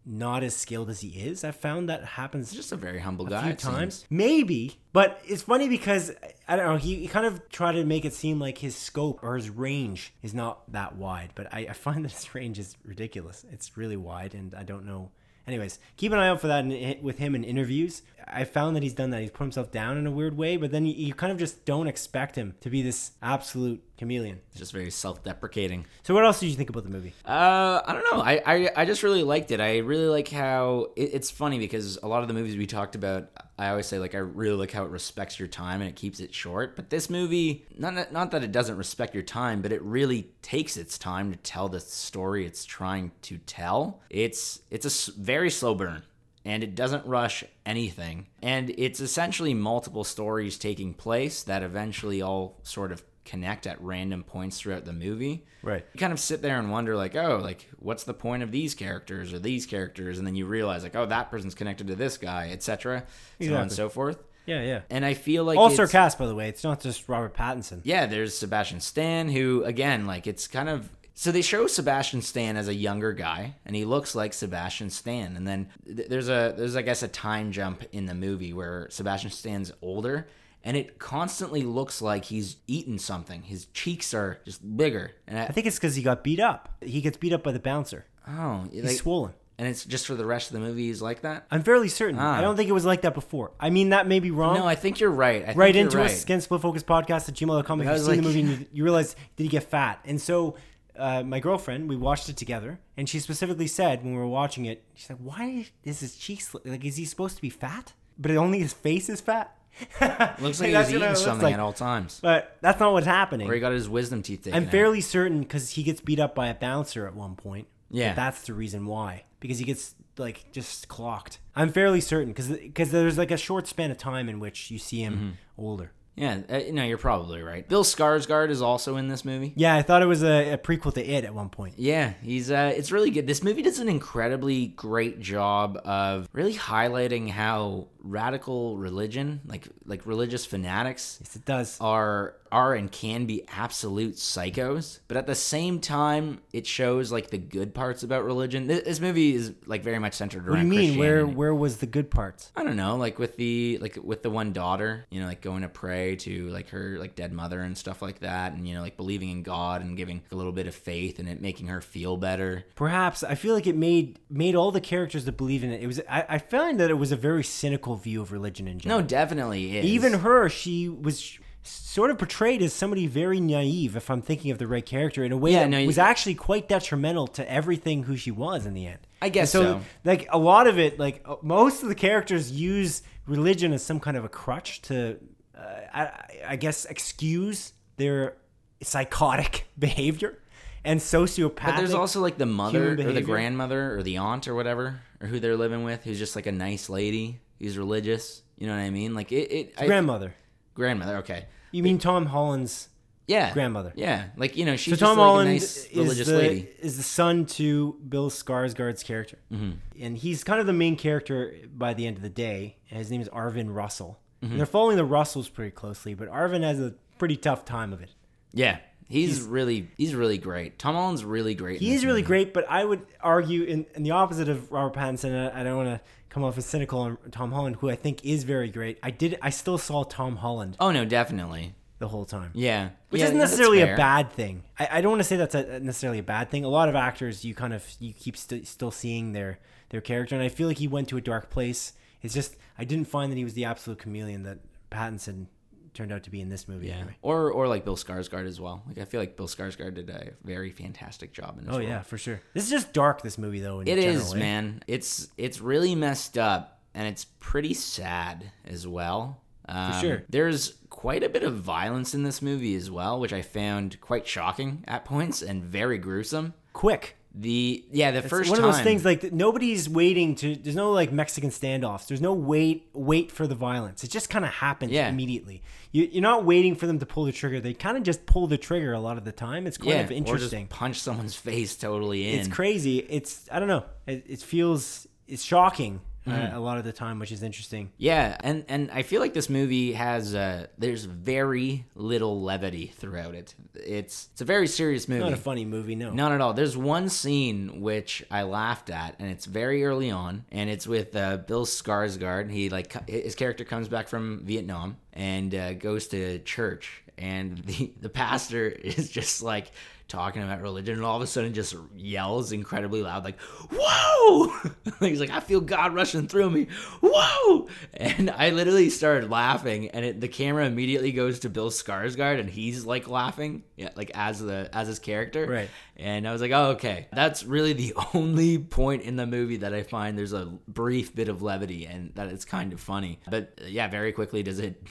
not as skilled as he is. I've found that happens He's just a very humble a guy few it seems. times. Maybe, but it's funny because I don't know. He, he kind of tried to make it seem like his scope or his range is not that wide, but I, I find that his range is ridiculous. It's really wide, and I don't know. Anyways, keep an eye out for that in, with him in interviews. I found that he's done that. He's put himself down in a weird way, but then you, you kind of just don't expect him to be this absolute chameleon. It's just very self-deprecating So, what else did you think about the movie? Uh, I don't know. I, I, I just really liked it. I really like how it, it's funny because a lot of the movies we talked about, I always say like I really like how it respects your time and it keeps it short. But this movie, not not that it doesn't respect your time, but it really takes its time to tell the story it's trying to tell. It's it's a very slow burn. And it doesn't rush anything. And it's essentially multiple stories taking place that eventually all sort of connect at random points throughout the movie Right. you kind of sit there and wonder like oh like what's the point of these characters or these characters and then you realize like oh that person's connected to this guy etc so on and so forth Yeah, yeah. and i feel like All star cast, by the way. It's not just Robert Pattinson. yeah there's sebastian stan who again like it's kind of so they show sebastian stan as a younger guy and he looks like sebastian stan and then th- there's a there's i guess a time jump in the movie where sebastian stan's older and it constantly looks like he's eaten something his cheeks are just bigger and I, I think it's because he got beat up. He gets beat up by the bouncer. oh He's like, swollen. And it's just for the rest of the movie he's like that? I'm fairly certain. Ah. I don't think it was like that before. I mean, that may be wrong. No, I think you're right. I think right you're into right. us, again, Split Focus Podcast at gmail.com. If you've seen the movie and you, you realize, did he get fat? And so uh, my girlfriend, we watched it together, and she specifically said when we were watching it, she's like, why is his cheeks, like, is he supposed to be fat? But only his face is fat? Looks like That's he's eating something like. at all times. But that's not what's happening. Or he got his wisdom teeth taken I'm out. fairly certain because he gets beat up by a bouncer at one point. Yeah. that that's the reason why. Because he gets like just clocked. I'm fairly certain because because there's like a short span of time in which you see him Mm-hmm. older. Yeah, uh, no, you're probably right. Bill Skarsgård is also in this movie. Yeah, I thought it was a, a prequel to It at one point. Yeah, he's uh it's really good. This movie does an incredibly great job of really highlighting how radical religion, like like religious fanatics Yes, it does. are are and can be absolute psychos, but at the same time it shows like the good parts about religion. This, this movie is like very much centered around. what do you mean? Where where was the good parts? I don't know, like with the like with the one daughter, you know, like going to pray to like her like dead mother and stuff like that, and you know, like believing in God and giving a little bit of faith and it making her feel better. Perhaps I feel like it made made all the characters that believe in it. It was I, I find that it was a very cynical view of religion in general. No, definitely is. even her she was sort of portrayed as somebody very naive if i'm thinking of the right character in a way Yeah, that no, was actually quite detrimental to everything who she was in the end I guess And so. like a lot of it like uh, most of the characters use religion as some kind of a crutch to uh, I, I guess excuse their psychotic behavior and sociopathic but there's also like the mother or the grandmother or the aunt or whatever or who they're living with who's just like a nice lady who's religious. You know what I mean? Like it. it I- grandmother grandmother. Okay. you mean tom holland's Yeah. grandmother Yeah. Like you know she's So just Tom like Holland a nice is the, lady. is the son to Bill Skarsgård's character, mm-hmm. and he's kind of the main character by the end of the day. And his name is Arvin Russell. Mm-hmm. And they're following the Russells pretty closely, but Arvin has a pretty tough time of it. Yeah, He's, really he's really great. Tom Holland's really great. in He is really movie. great, but I would argue in, in the opposite of Robert Pattinson. I, I don't want to come off as cynical on Tom Holland, who I think is very great. I did. I still saw Tom Holland Oh no, definitely. the whole time. Yeah, Which yeah, isn't necessarily a bad thing. I, I don't want to say that's a, necessarily a bad thing. A lot of actors, you kind of you keep st- still seeing their their character, and I feel like he went to a dark place. It's just I didn't find that he was the absolute chameleon that Pattinson turned out to be in this movie. Yeah, Anyway. or or like Bill Skarsgård as well. Like I feel like Bill Skarsgård did a very fantastic job in this. Oh role. yeah, for sure. This is just dark. This movie though. In It general, is, eh? man. It's it's really messed up and it's pretty sad as well. Um, sure. There's quite a bit of violence in this movie as well, which I found quite shocking at points and very gruesome. Quick. The yeah, the It's first one time of those things like nobody's waiting to. There's no like Mexican standoffs. There's no wait wait for the violence. It just kind of happens Yeah. immediately. You, you're not waiting for them to pull the trigger. They kind of just pull the trigger a lot of the time. It's kind yeah, of interesting. punch someone's face totally in. It's crazy. It's I don't know. It, it feels it's shocking Mm-hmm. uh, a lot of the time, which is interesting. Yeah, and and I feel like this movie has uh there's very little levity throughout it. It's it's a very serious movie. Not a funny movie, no. Not at all. There's one scene which I laughed at, and it's very early on, and it's with uh, Bill Skarsgård. He like his character comes back from Vietnam and uh, goes to church, and the the pastor is just like talking about religion, and all of a sudden just yells incredibly loud, like "Whoa!" He's like, "I feel God rushing through me, whoa!" And I literally started laughing, and it, the camera immediately goes to Bill Skarsgård, and he's like laughing, yeah, like as the as his character, Right. and I was like, oh, okay. That's really the only point in the movie that I find there's a brief bit of levity and that it's kind of funny. But yeah, very quickly does it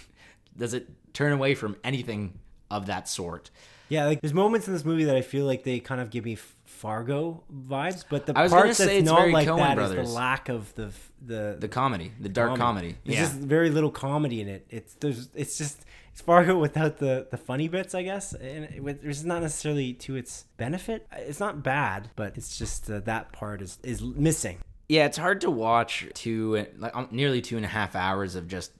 does it turn away from anything of that sort. Yeah, like there's moments in this movie that I feel like they kind of give me Fargo vibes, but the I was part that's say it's not very like Coen that is Brothers. the lack of the the The comedy, the dark comedy. There's yeah. just very little comedy in it. It's there's it's just it's Fargo without the the funny bits, I guess. And it, with- it's not necessarily to its benefit. It's not bad, but it's just uh, that part is is missing. yeah, it's hard to watch two like um, nearly two and a half hours of just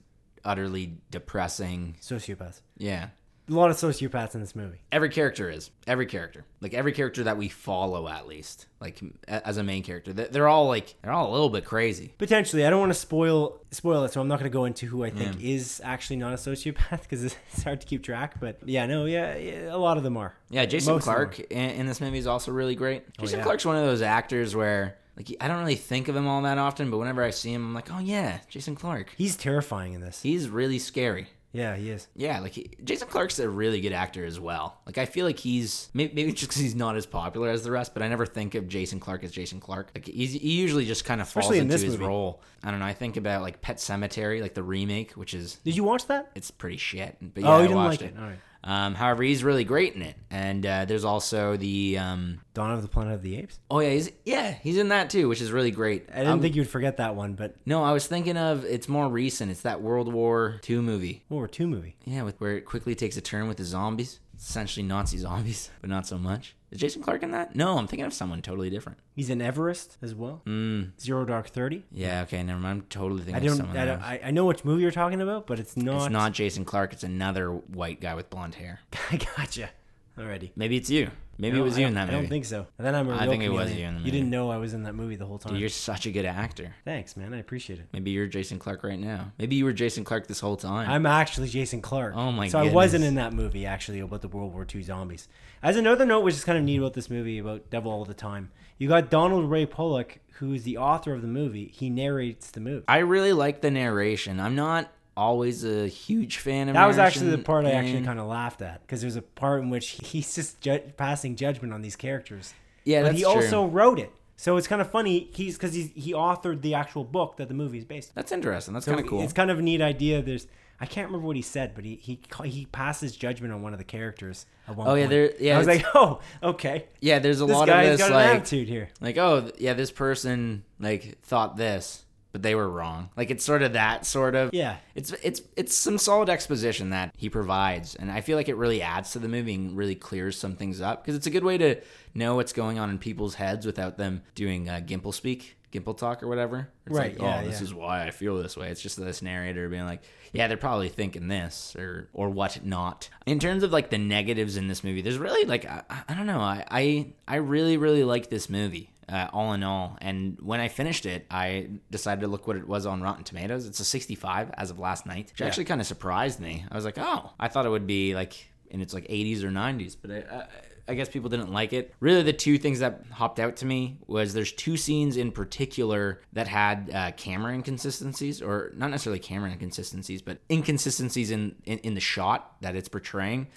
utterly depressing. Sociopaths. Yeah. A lot of sociopaths in this movie. Every character is every character, like every character that we follow, at least, like as a main character. They- They're all like they're all a little bit crazy. Potentially, I don't want to spoil spoil it, so I'm not going to go into who I think mm. is actually not a sociopath because it's hard to keep track. But yeah, no, yeah, yeah, a lot of them are. Yeah, Jason Most Clarke in, in this movie is also really great. Oh, Jason yeah. Clarke's one of those actors where like I don't really think of him all that often, but whenever I see him, I'm like, oh yeah, Jason Clarke. He's terrifying in this. He's really scary. Yeah, he is. Yeah, like he, Jason Clarke's a really good actor as well. Like I feel like he's maybe, maybe just because he's not as popular as the rest, but I never think of Jason Clarke as Jason Clarke. Like he's, he usually just kind of falls Especially into this his movie. role. I don't know. I think about like Pet Sematary, like the remake, which is Did you watch that? it's pretty shit. But oh, yeah, oh, I you didn't watched like it. All right. Um, however, he's really great in it, and uh, there's also the um, Dawn of the Planet of the Apes. Oh yeah, he's yeah, he's in that too, which is really great. I didn't Um, think you'd forget that one, but No, I was thinking of it's more recent. It's that World War II movie. World War II movie. Yeah, with where it quickly takes a turn with the zombies. Essentially Nazi zombies, but not so much. Is Jason Clarke in that? No, I'm thinking of someone totally different. He's in Everest as well. Mm, Zero Dark Thirty. yeah, okay, never mind. I'm totally thinking I of don't. someone I, don't else. I, I know which movie you're talking about, but it's not. It's not Jason Clarke. It's another white guy with blonde hair. I gotcha. Already. Maybe it's you. Maybe it was you in that movie. I don't think so. And then I'm a I real think it was you in the movie. You didn't know I was in that movie the whole time. Dude, you're such a good actor. Thanks, man. I appreciate it. Maybe you're Jason Clarke right now. Maybe you were Jason Clarke this whole time. I'm actually Jason Clarke. Oh my god. So I wasn't in that movie actually about the World War II zombies. As another note, which is kind of neat about this movie about Devil All the Time, you got Donald Ray Pollock, who is the author of the movie. He narrates the movie. I really like the narration. I'm not always a huge fan of That was actually the part I actually in- kind of laughed at because there's a part in which he's just ju- passing judgment on these characters. Yeah, but that's he true. also wrote it, so it's kind of funny. He's because he's he authored the actual book that the movie is based. on. That's interesting. That's So kind of cool. It's kind of a neat idea. There's I can't remember what he said, but he he ca- he passes judgment on one of the characters at one Oh, yeah, point. there- yeah, I was like, oh, okay. yeah, there's a This lot of guy's this got an like attitude here. like oh th- yeah, this person like thought this, but they were wrong. Like it's sort of that sort of Yeah. It's it's it's some solid exposition that he provides, and I feel like it really adds to the movie and really clears some things up because it's a good way to know what's going on in people's heads without them doing uh, gimple speak. Gimple talk or whatever. It's Right, Like, yeah, oh, this yeah. is why I feel this way. It's just this narrator being like, yeah, they're probably thinking this or or what not. In terms of like the negatives in this movie, there's really like I, I don't know. I I, I really really like this movie. Uh, all in all, and when I finished it, I decided to look what it was on Rotten Tomatoes. It's a 65 as of last night, which actually kind of surprised me. I was like, oh, I thought it would be like in its like 80s or 90s, but I, I, I guess people didn't like it. Really, the two things that hopped out to me was there's two scenes in particular that had uh, camera inconsistencies, or not necessarily camera inconsistencies, but inconsistencies in, in, in the shot that it's portraying.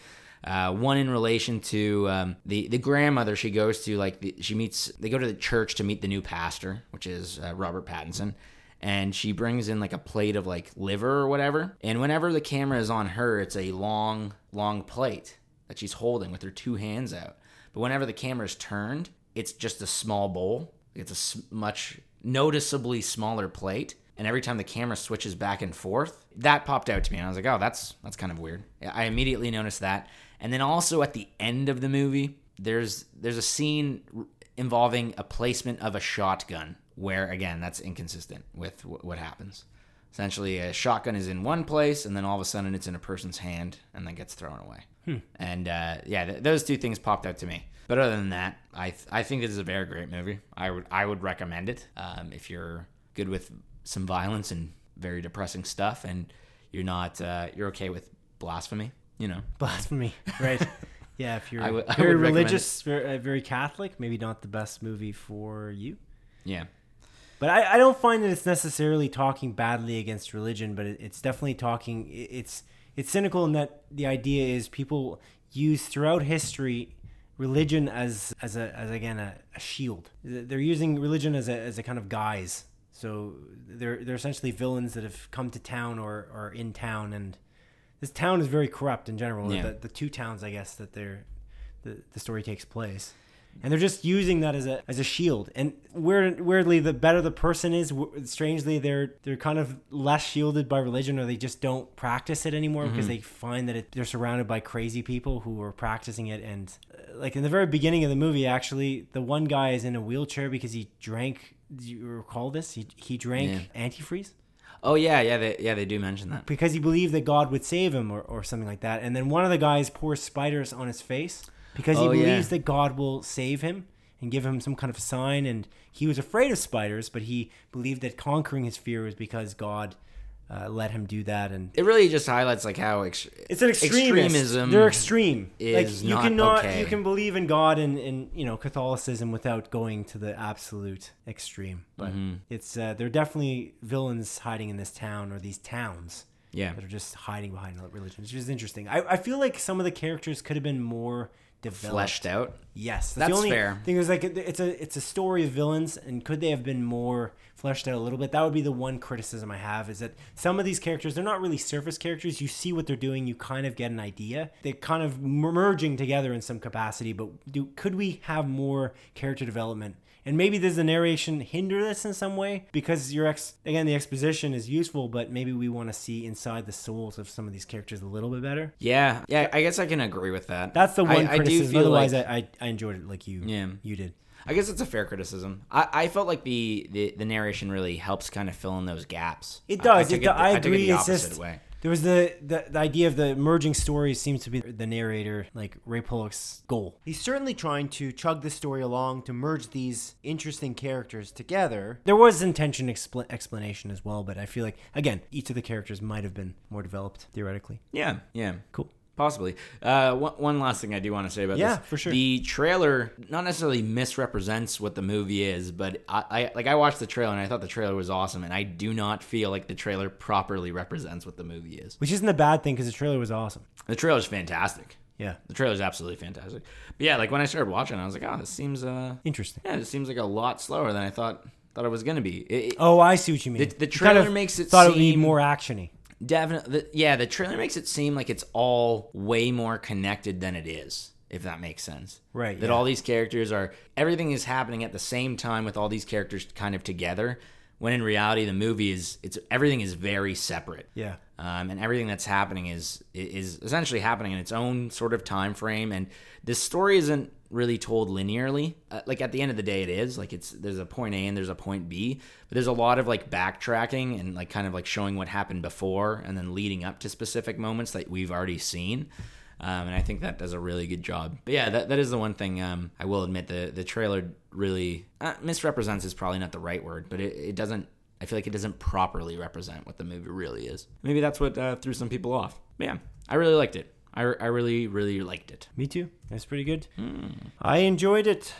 Uh, one in relation to um, the the grandmother she goes to, like the, she meets. They go to the church to meet the new pastor, which is uh, Robert Pattinson, and she brings in like a plate of like liver or whatever. And whenever the camera is on her, it's a long, long plate that she's holding with her two hands out. But whenever the camera is turned, it's just a small bowl. It's a much noticeably smaller plate. And every time the camera switches back and forth, that popped out to me. And I was like, oh, that's that's kind of weird. I immediately noticed that. And then also at the end of the movie, there's there's a scene involving a placement of a shotgun where again that's inconsistent with w- what happens. Essentially, a shotgun is in one place, and then all of a sudden it's in a person's hand, and then gets thrown away. And uh, yeah, th- those two things popped out to me. But other than that, I th- I think this is a very great movie. I would I would recommend it um, if you're good with some violence and very depressing stuff, and you're not uh, you're okay with blasphemy. You know, Blasphemy, right? yeah, if you're I would- I very religious, very, uh, very Catholic, maybe not the best movie for you. yeah. But I, I don't find that it's necessarily talking badly against religion, but it, it's definitely talking. it- It's it's cynical in that the idea is people use throughout history religion as as a as again a, a shield. They're using religion as a as a kind of guise. So they're they're essentially villains that have come to town or or in town, and this town is very corrupt in general. Yeah. The, the two towns, I guess, that they're the, the story takes place. And they're just using that as a as a shield. And weird, weirdly the better the person is w- strangely they're they're kind of less shielded by religion or they just don't practice it anymore because they find that it, they're surrounded by crazy people who are practicing it. And uh, like in the very beginning of the movie actually the one guy is in a wheelchair because he drank do you recall this? He, he drank antifreeze Oh yeah, yeah, they, yeah. They do mention that. because he believed that God would save him or, or something like that. And then one of the guys pours spiders on his face because he Oh, yeah. believes that God will save him and give him some kind of sign. And he was afraid of spiders, but he believed that conquering his fear was because God uh, let him do that. And It really just highlights like how ex- it's an extremist. extremism. They're extreme. is like you not cannot okay. you can believe in God and, and you know Catholicism without going to the absolute extreme. But Mm-hmm. it's uh, they're definitely villains hiding in this town or these towns yeah. that are just hiding behind religion, which is interesting. I, I feel like some of the characters could have been more developed. fleshed out. Yes, That's the only fair. Thing is, like, it's a it's a story of villains, and could they have been more fleshed out a little bit? That would be the one criticism I have is that some of these characters they're not really surface characters. You see what they're doing, you kind of get an idea. They're kind of merging together in some capacity, but do could we have more character development? And maybe does the narration hinder this in some way? Because your ex again, the exposition is useful, but maybe we want to see inside the souls of some of these characters a little bit better. Yeah, yeah. I guess I can agree with that. That's the I- one I, do feel Otherwise, like- I, I I enjoyed it like you Yeah. you did. I guess it's a fair criticism. I, I felt like the, the, the narration really helps kind of fill in those gaps. It I- I does. took it, do- I, agree. the it's opposite just way. There was the, the the idea of the merging stories seems to be the narrator, like Ray Pollock's goal. He's certainly trying to chug the story along to merge these interesting characters together. There was intention expl- explanation as well, but I feel like again, each of the characters might have been more developed theoretically. Yeah, yeah. Cool. Possibly. Uh, one, one last thing I do want to say about Yeah, this. for sure. The trailer not necessarily misrepresents what the movie is, but I, I like I watched the trailer and I thought the trailer was awesome, and I do not feel like the trailer properly represents what the movie is. Which isn't a bad thing because the trailer was awesome. The trailer is fantastic. Yeah, The trailer is absolutely fantastic. But yeah, like when I started watching, I was like, oh, this seems uh, interesting. yeah, this seems like a lot slower than I thought thought it was gonna be. It, it- Oh, I see what you mean. The- the You kind trailer makes it thought it would be more actiony. Definitely, yeah. The trailer makes it seem like it's all way more connected than it is, if that makes sense. Right, That yeah. all these characters are everything is happening at the same time with all these characters kind of together. When in reality the movie is it's everything is very separate. Yeah. Um, and everything that's happening is is essentially happening in its own sort of time frame. And this story isn't really told linearly. Uh, like at the end of the day, it is like it's there's a point A and there's a point B, but there's a lot of like backtracking and like kind of like showing what happened before and then leading up to specific moments that we've already seen. Um, and I think that does a really good job. But yeah, that, that is the one thing um, I will admit the the trailer really uh, misrepresents is probably not the right word, but it, it doesn't. I feel like it doesn't properly represent what the movie really is. Maybe that's what uh, threw some people off. But yeah, I really liked it. I, I really really liked it. Me too. That's pretty good. I enjoyed it.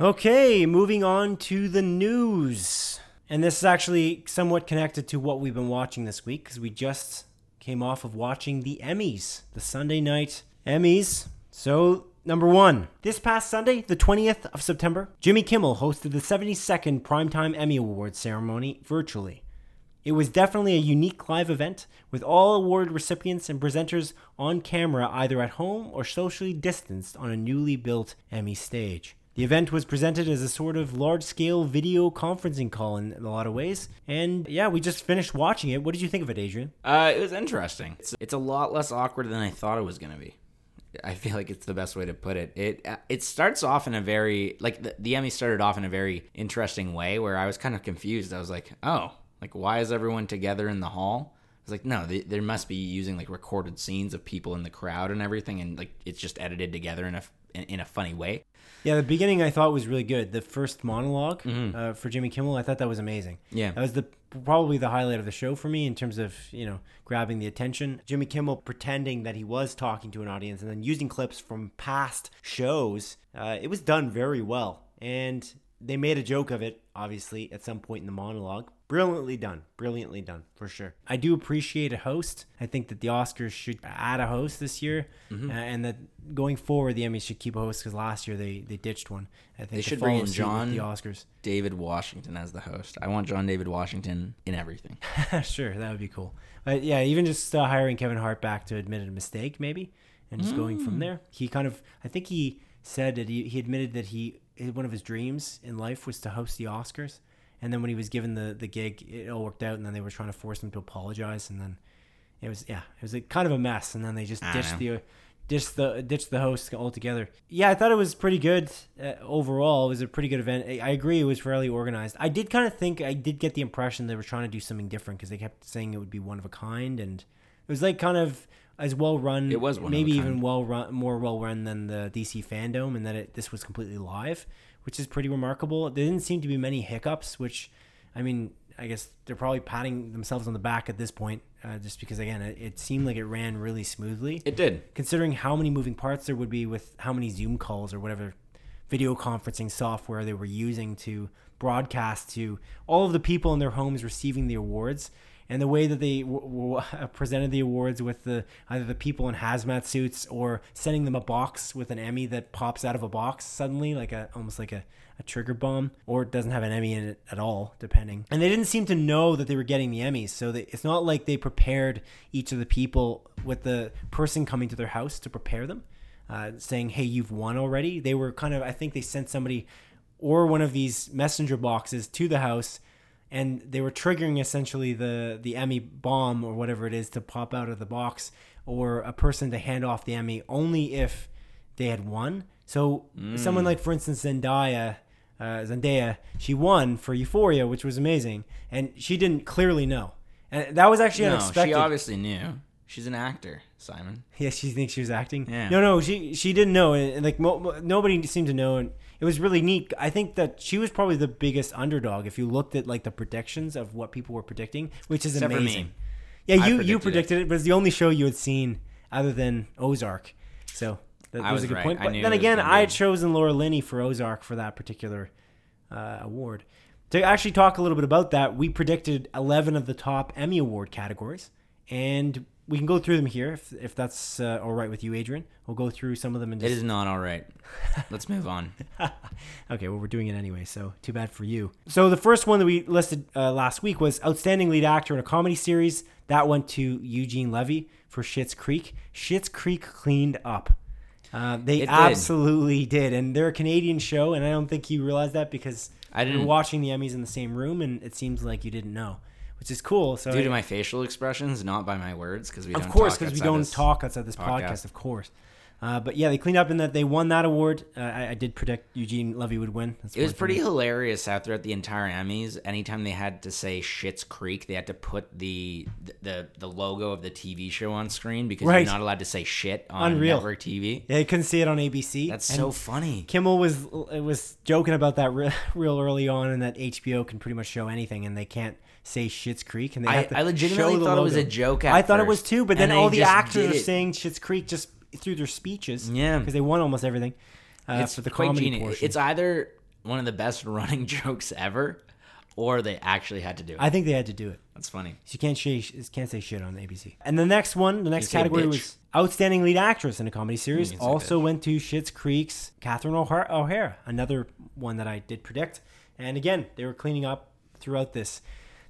Okay, moving on to the news. And this is actually somewhat connected to what we've been watching this week because we just came off of watching the Emmys, the Sunday night Emmys. So, number one, this past Sunday, the 20th of September, Jimmy Kimmel hosted the 72nd Primetime Emmy Awards ceremony virtually. It was definitely a unique live event with all award recipients and presenters on camera either at home or socially distanced on a newly built Emmy stage. The event was presented as a sort of large scale video conferencing call in a lot of ways. And yeah, we just finished watching it. What did you think of it, Adrian? Uh, it was interesting. It's, it's a lot less awkward than I thought it was going to be. I feel like it's the best way to put it. It uh, it starts off in a very like the, the Emmy started off in a very interesting way where I was kind of confused. I was like, oh, like why is everyone together in the hall? I was like, no, they, they must be using like recorded scenes of people in the crowd and everything, and like it's just edited together in a in, in a funny way. Yeah, the beginning I thought was really good. The first monolog uh, for Jimmy Kimmel, I thought that was amazing. Yeah. that was the probably the highlight of the show for me in terms of you know grabbing the attention. Jimmy Kimmel pretending that he was talking to an audience and then using clips from past shows. Uh, it was done very well, and they made a joke of it. Obviously, at some point in the monologue, brilliantly done, brilliantly done for sure. I do appreciate a host. I think that the Oscars should add a host this year, Mm-hmm. uh, and that going forward, the Emmys should keep a host because last year they they ditched one. I think They should bring in John. the Oscars. David Washington as the host. I want John David Washington in everything. sure, that would be cool. But yeah, even just uh, hiring Kevin Hart back to admit a mistake, maybe, and just going Mm. from there. He kind of, I think he said that he, he admitted that he one of his dreams in life was to host the Oscars, and then when he was given the the gig, it all worked out, and then they were trying to force him to apologize, and then it was yeah, it was a, kind of a mess, and then they just I ditched know. the. Ditched the ditched the host altogether. Yeah, I thought it was pretty good uh, overall. It was a pretty good event. I, I agree, it was fairly organized. I did kind of think I did get the impression they were trying to do something different because they kept saying it would be one of a kind, and it was like kind of as well run. It was one of a maybe even well run, more well run than the DC fandom, and that it, this was completely live, which is pretty remarkable. There didn't seem to be many hiccups, which, I mean, I guess they're probably patting themselves on the back at this point, uh, just because again, it, it seemed like it ran really smoothly It did. considering how many moving parts there would be with how many Zoom calls or whatever video conferencing software they were using to broadcast to all of the people in their homes receiving the awards and the way that they w- w- presented the awards with the either the people in hazmat suits or sending them a box with an Emmy that pops out of a box suddenly like a almost like a, a trigger bomb or it doesn't have an Emmy in it at all depending. And they didn't seem to know that they were getting the Emmys so they, it's not like they prepared each of the people with the person coming to their house to prepare them uh, saying hey you've won already. They were kind of I think they sent somebody or one of these messenger boxes to the house and they were triggering essentially the the Emmy bomb or whatever it is to pop out of the box or a person to hand off the Emmy only if they had won. So someone like for instance Zendaya uh, Zendaya she won for Euphoria which was amazing and she didn't clearly know. And that was actually No, unexpected. she obviously knew. She's an actor, Simon. Yeah, she thinks she was acting. Yeah. No, no, she she didn't know, and, and, like mo- mo- nobody seemed to know, and it was really neat. I think that she was probably the biggest underdog if you looked at like the predictions of what people were predicting, which is Except amazing. Yeah, you you predicted it. predicted it. but it's the only show you had seen other than Ozark, so that was, was a good right. point. But then again, I had chosen Laura Linney for Ozark for that particular uh, award. To actually talk a little bit about that, we predicted 11 of the top Emmy Award categories, and we can go through them here if, if that's uh, all right with you, Adrian. We'll go through some of them and It just. is not all right. Let's move on. okay, well, we're doing it anyway, so too bad for you. So the first one that we listed uh, last week was Outstanding Lead Actor in a Comedy Series. That went to Eugene Levy for Schitt's Creek. Schitt's Creek cleaned up. Uh, they It absolutely did. And they're a Canadian show, and I don't think you realize that because I We didn't- were watching the Emmys in the same room, and it seems like you didn't know, which is cool. So Due to my facial expressions, not by my words, because we of don't course, because we don't talk outside this podcast. podcast. of course. Uh, but yeah, they cleaned up in that they won that award. Uh, I, I did predict Eugene Levy would win. That's It was pretty hilarious out throughout the entire Emmys. Anytime they had to say Schitt's Creek, they had to put the the the logo of the TV show on screen because Right. you're not allowed to say shit on Unreal. network TV. Yeah, you couldn't see it on ABC. That's And so funny. Kimmel was was joking about that re- real early on, and that HBO can pretty much show anything, and they can't say Shit's Creek, and they I- have to I legitimately show the thought it was a joke at I thought it was too, but then all the actors are saying Shit's Creek just through their speeches. Yeah. because they won almost everything uh, It's for the quite comedy genius. portion. It's either one of the best running jokes ever, or they actually had to do it. I think they had to do it. That's funny. You can't say can't say shit on ABC. And the next one, the next category bitch? was outstanding lead actress in a comedy series. You can say Also went to Schitt's Creek's Catherine O'Hara, O'Hara, another one that I did predict. And again, they were cleaning up throughout this.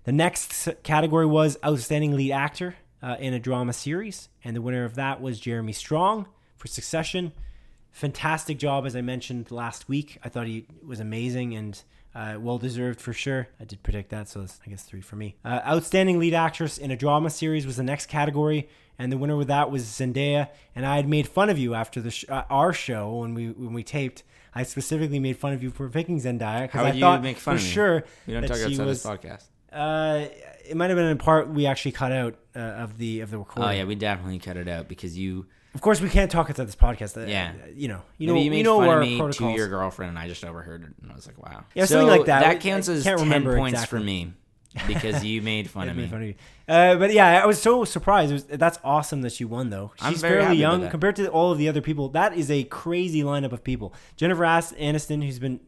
The next category was outstanding lead actor uh, in a drama series, and the winner of that was Jeremy Strong for Succession. Fantastic job, as I mentioned last week. I thought he was amazing and uh, well deserved for sure. I did predict that, so I guess three for me. Uh, outstanding lead actress in a drama series was the next category, and the winner with that was Zendaya. And I had made fun of you after the sh- uh, our show when we when we taped. I specifically made fun of you for picking Zendaya because I thought make fun for of me? sure We don't that talk she was. this podcast. Uh, it might have been a part we actually cut out uh, of the of the recording. Oh yeah, we definitely cut it out because you. Of course, we can't talk outside this podcast. Uh, Yeah. you know, you maybe know, you you know fun our of me protocols. to your girlfriend, and I just overheard it, and I was like, "Wow." Yeah, something like that. That counts as can't ten points exactly. for me because you made fun of me. fun of you. Uh, but yeah, I was so surprised. Was, that's awesome that she won, though. She's fairly young compared to all of the other people. That is a crazy lineup of people. Jennifer Aniston, who's been uh,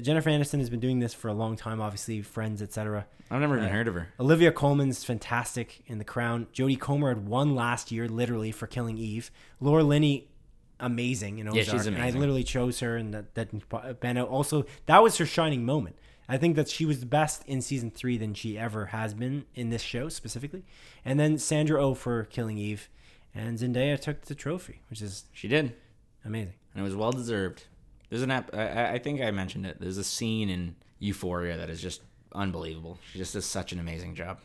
Jennifer Aniston has been doing this for a long time. Obviously, Friends, etc. I've never even Uh, heard of her. Olivia Colman's fantastic in The Crown. Jodie Comer had won last year, literally for Killing Eve. Laura Linney, amazing in Ozark. Yeah, she's And I literally chose her, and that that Ben also that was her shining moment. I think that she was the best in season three than she ever has been in this show specifically. And then Sandra Oh for Killing Eve, and Zendaya took the trophy, which is She did, amazing. and it was well deserved. There's an app. I- I, think I mentioned it. There's a scene in Euphoria that is just unbelievable. She just does such an amazing job.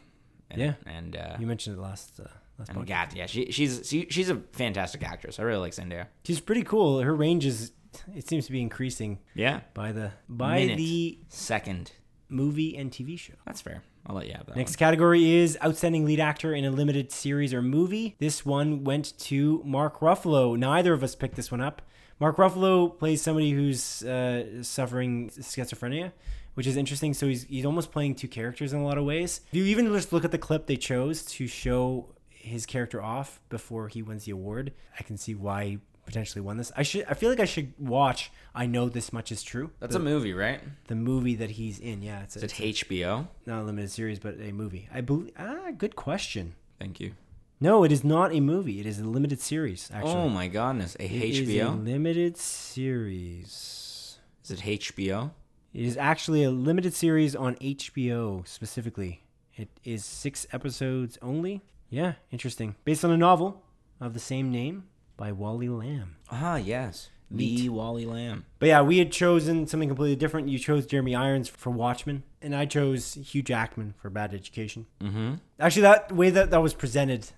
And, Yeah. and uh, You mentioned it last uh, last and podcast. God, yeah, she, she's she, she's a fantastic actress. I really like Zendaya. She's pretty cool. Her range is it seems to be increasing Yeah, by the by Minute. the second. movie and TV show. That's fair. I'll let you have that. Next category is Outstanding Lead Actor in a Limited Series or Movie. This one went to Mark Ruffalo. Neither of us picked this one up. Mark Ruffalo plays somebody who's uh, suffering schizophrenia, which is interesting. So he's, he's almost playing two characters in a lot of ways. If you even just look at the clip they chose to show his character off before he wins the award, I can see why he potentially won this. I should. I feel like I should watch. I know this much is true. That's the, a movie, right? the movie that he's in. Yeah, it's, a, Is it HBO? not a limited series, but a movie. I believe. Ah, good question. Thank you. No, it is not a movie. It is a limited series. Actually, Oh my goodness, a It is a HBO? limited series. Is it HBO? It is actually a limited series on HBO specifically. It is six episodes only. Yeah, interesting. Based on a novel of the same name by Wally Lamb. Ah, yes. Neat. The Wally Lamb. But yeah, we had chosen something completely different. You chose Jeremy Irons for Watchmen, and I chose Hugh Jackman for Bad Education. Mm-hmm. Actually, that way that that was presented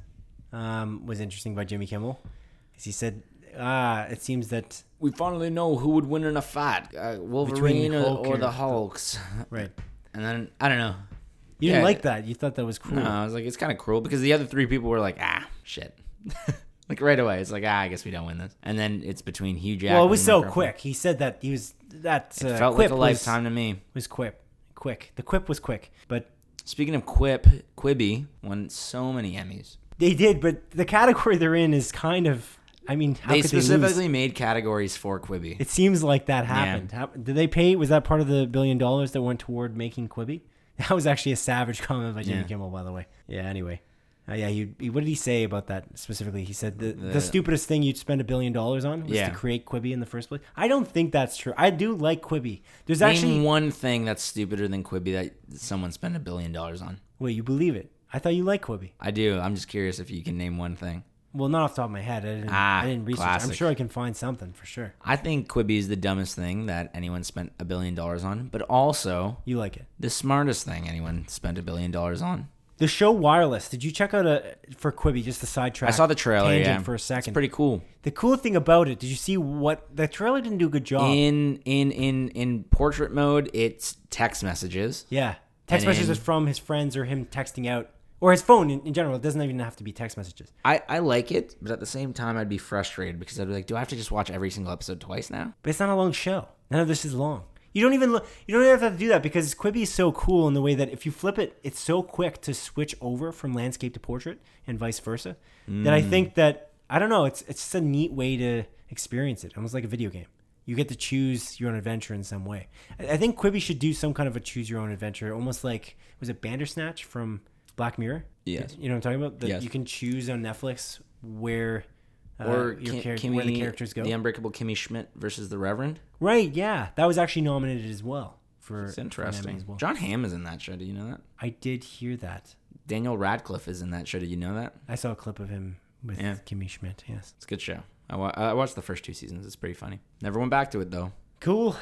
um, was interesting by Jimmy Kimmel, he said, "Ah, it seems that We finally know who would win in a fight, uh, Wolverine or, or or the Hulks. right." And then I don't know. You didn't like that. You thought that was cool. No, I was like, it's kind of cruel because the other three people were like, ah, shit. like right away, it's like, ah, I guess we don't win this. And then it's between Hugh Jackman. well, it was so quick. He said that he was that uh, It felt like a was- lifetime to me. Was quip, quick. The quip was quick, but Speaking of Quip, Quibi won so many Emmys. They did. But the category they're in is kind of. I mean, how they could they specifically lose? made categories for Quibi. It seems like that happened. How, did they pay? Was that part of the billion dollars that went toward making Quibi? That was actually a savage comment by Jimmy Yeah. Kimmel, by the way. Yeah. Anyway, uh, yeah. He, he- what did he say about that specifically? He said the, the, The- stupidest thing you'd spend a billion dollars on was Yeah. to create Quibi in the first place. I don't think that's true. I do like Quibi. There's Name actually one thing that's stupider than Quibi that someone spent a billion dollars on. wait. You believe it? I thought you liked Quibi. I do. I'm just curious if you can name one thing. Well, not off the top of my head. I didn't. Ah, I didn't research. I'm sure I can find something for sure. I think Quibi is the dumbest thing that anyone spent a billion dollars on, but also You like it? the smartest thing anyone spent a billion dollars on. The show Wireless. Did you check out a for Quibi? Just the sidetrack. I saw the trailer. Yeah, for a It's second. pretty cool. the cool thing about it. Did you see what the trailer didn't do a good job? In in in in portrait mode, it's text messages. yeah, text messages in- from his friends or him texting out or his phone in, in general. It doesn't even have to be text messages. I, I like it, but at the same time, I'd be frustrated because I'd be like, do I have to just watch every single episode twice now? But it's not a long show. None of this is long. You don't even lo- you don't even have to do that because Quibi is so cool in the way that if you flip it, it's so quick to switch over from landscape to portrait and vice versa. That I think that I don't know. It's it's just a neat way to experience it, almost like a video game. You get to choose your own adventure in some way. I, I think Quibi should do some kind of a choose your own adventure, almost like was it Bandersnatch from Black Mirror? Yes. You know what I'm talking about? That Yes. you can choose on Netflix where uh, Or your Kim, char- where the characters go. The Unbreakable Kimmy Schmidt versus the Reverend. Right, yeah. That was actually nominated as well for It's interesting. well. Jon Hamm is in that show. Do you know that? I did hear that. Daniel Radcliffe is in that show. Did you know that? I saw a clip of him with Yeah. Kimmy Schmidt. Yes. It's a good show. I, wa- I watched the first two seasons. It's pretty funny. Never went back to it though. Cool.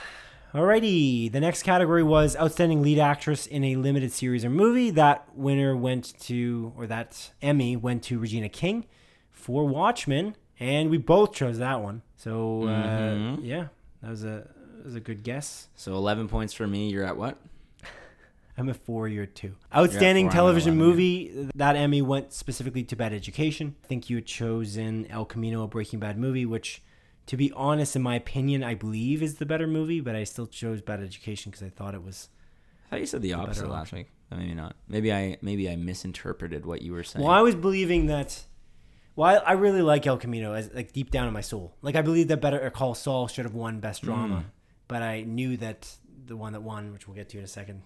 Alrighty. The next category was outstanding lead actress in a limited series or movie. That winner went to, or that Emmy went to Regina King for Watchmen, and we both chose that one. So uh, Mhm. yeah, that was a that was a good guess. So 11 points for me. You're at what? I'm a four year two. Outstanding four, television 11, yeah. movie. That Emmy went specifically to Bad Education. I think you had chosen El Camino, a Breaking Bad movie, which, to be honest, in my opinion, I believe is the better movie, but I still chose Bad Education because I thought it was. I thought you said the opposite last week. But maybe not. Maybe I maybe I misinterpreted what you were saying. Well, I was believing that. Well, I, I really like El Camino, as like deep down in my soul. Like I believe that Better Call Saul should have won Best Drama, Mm. but I knew that the one that won, which we'll get to in a second,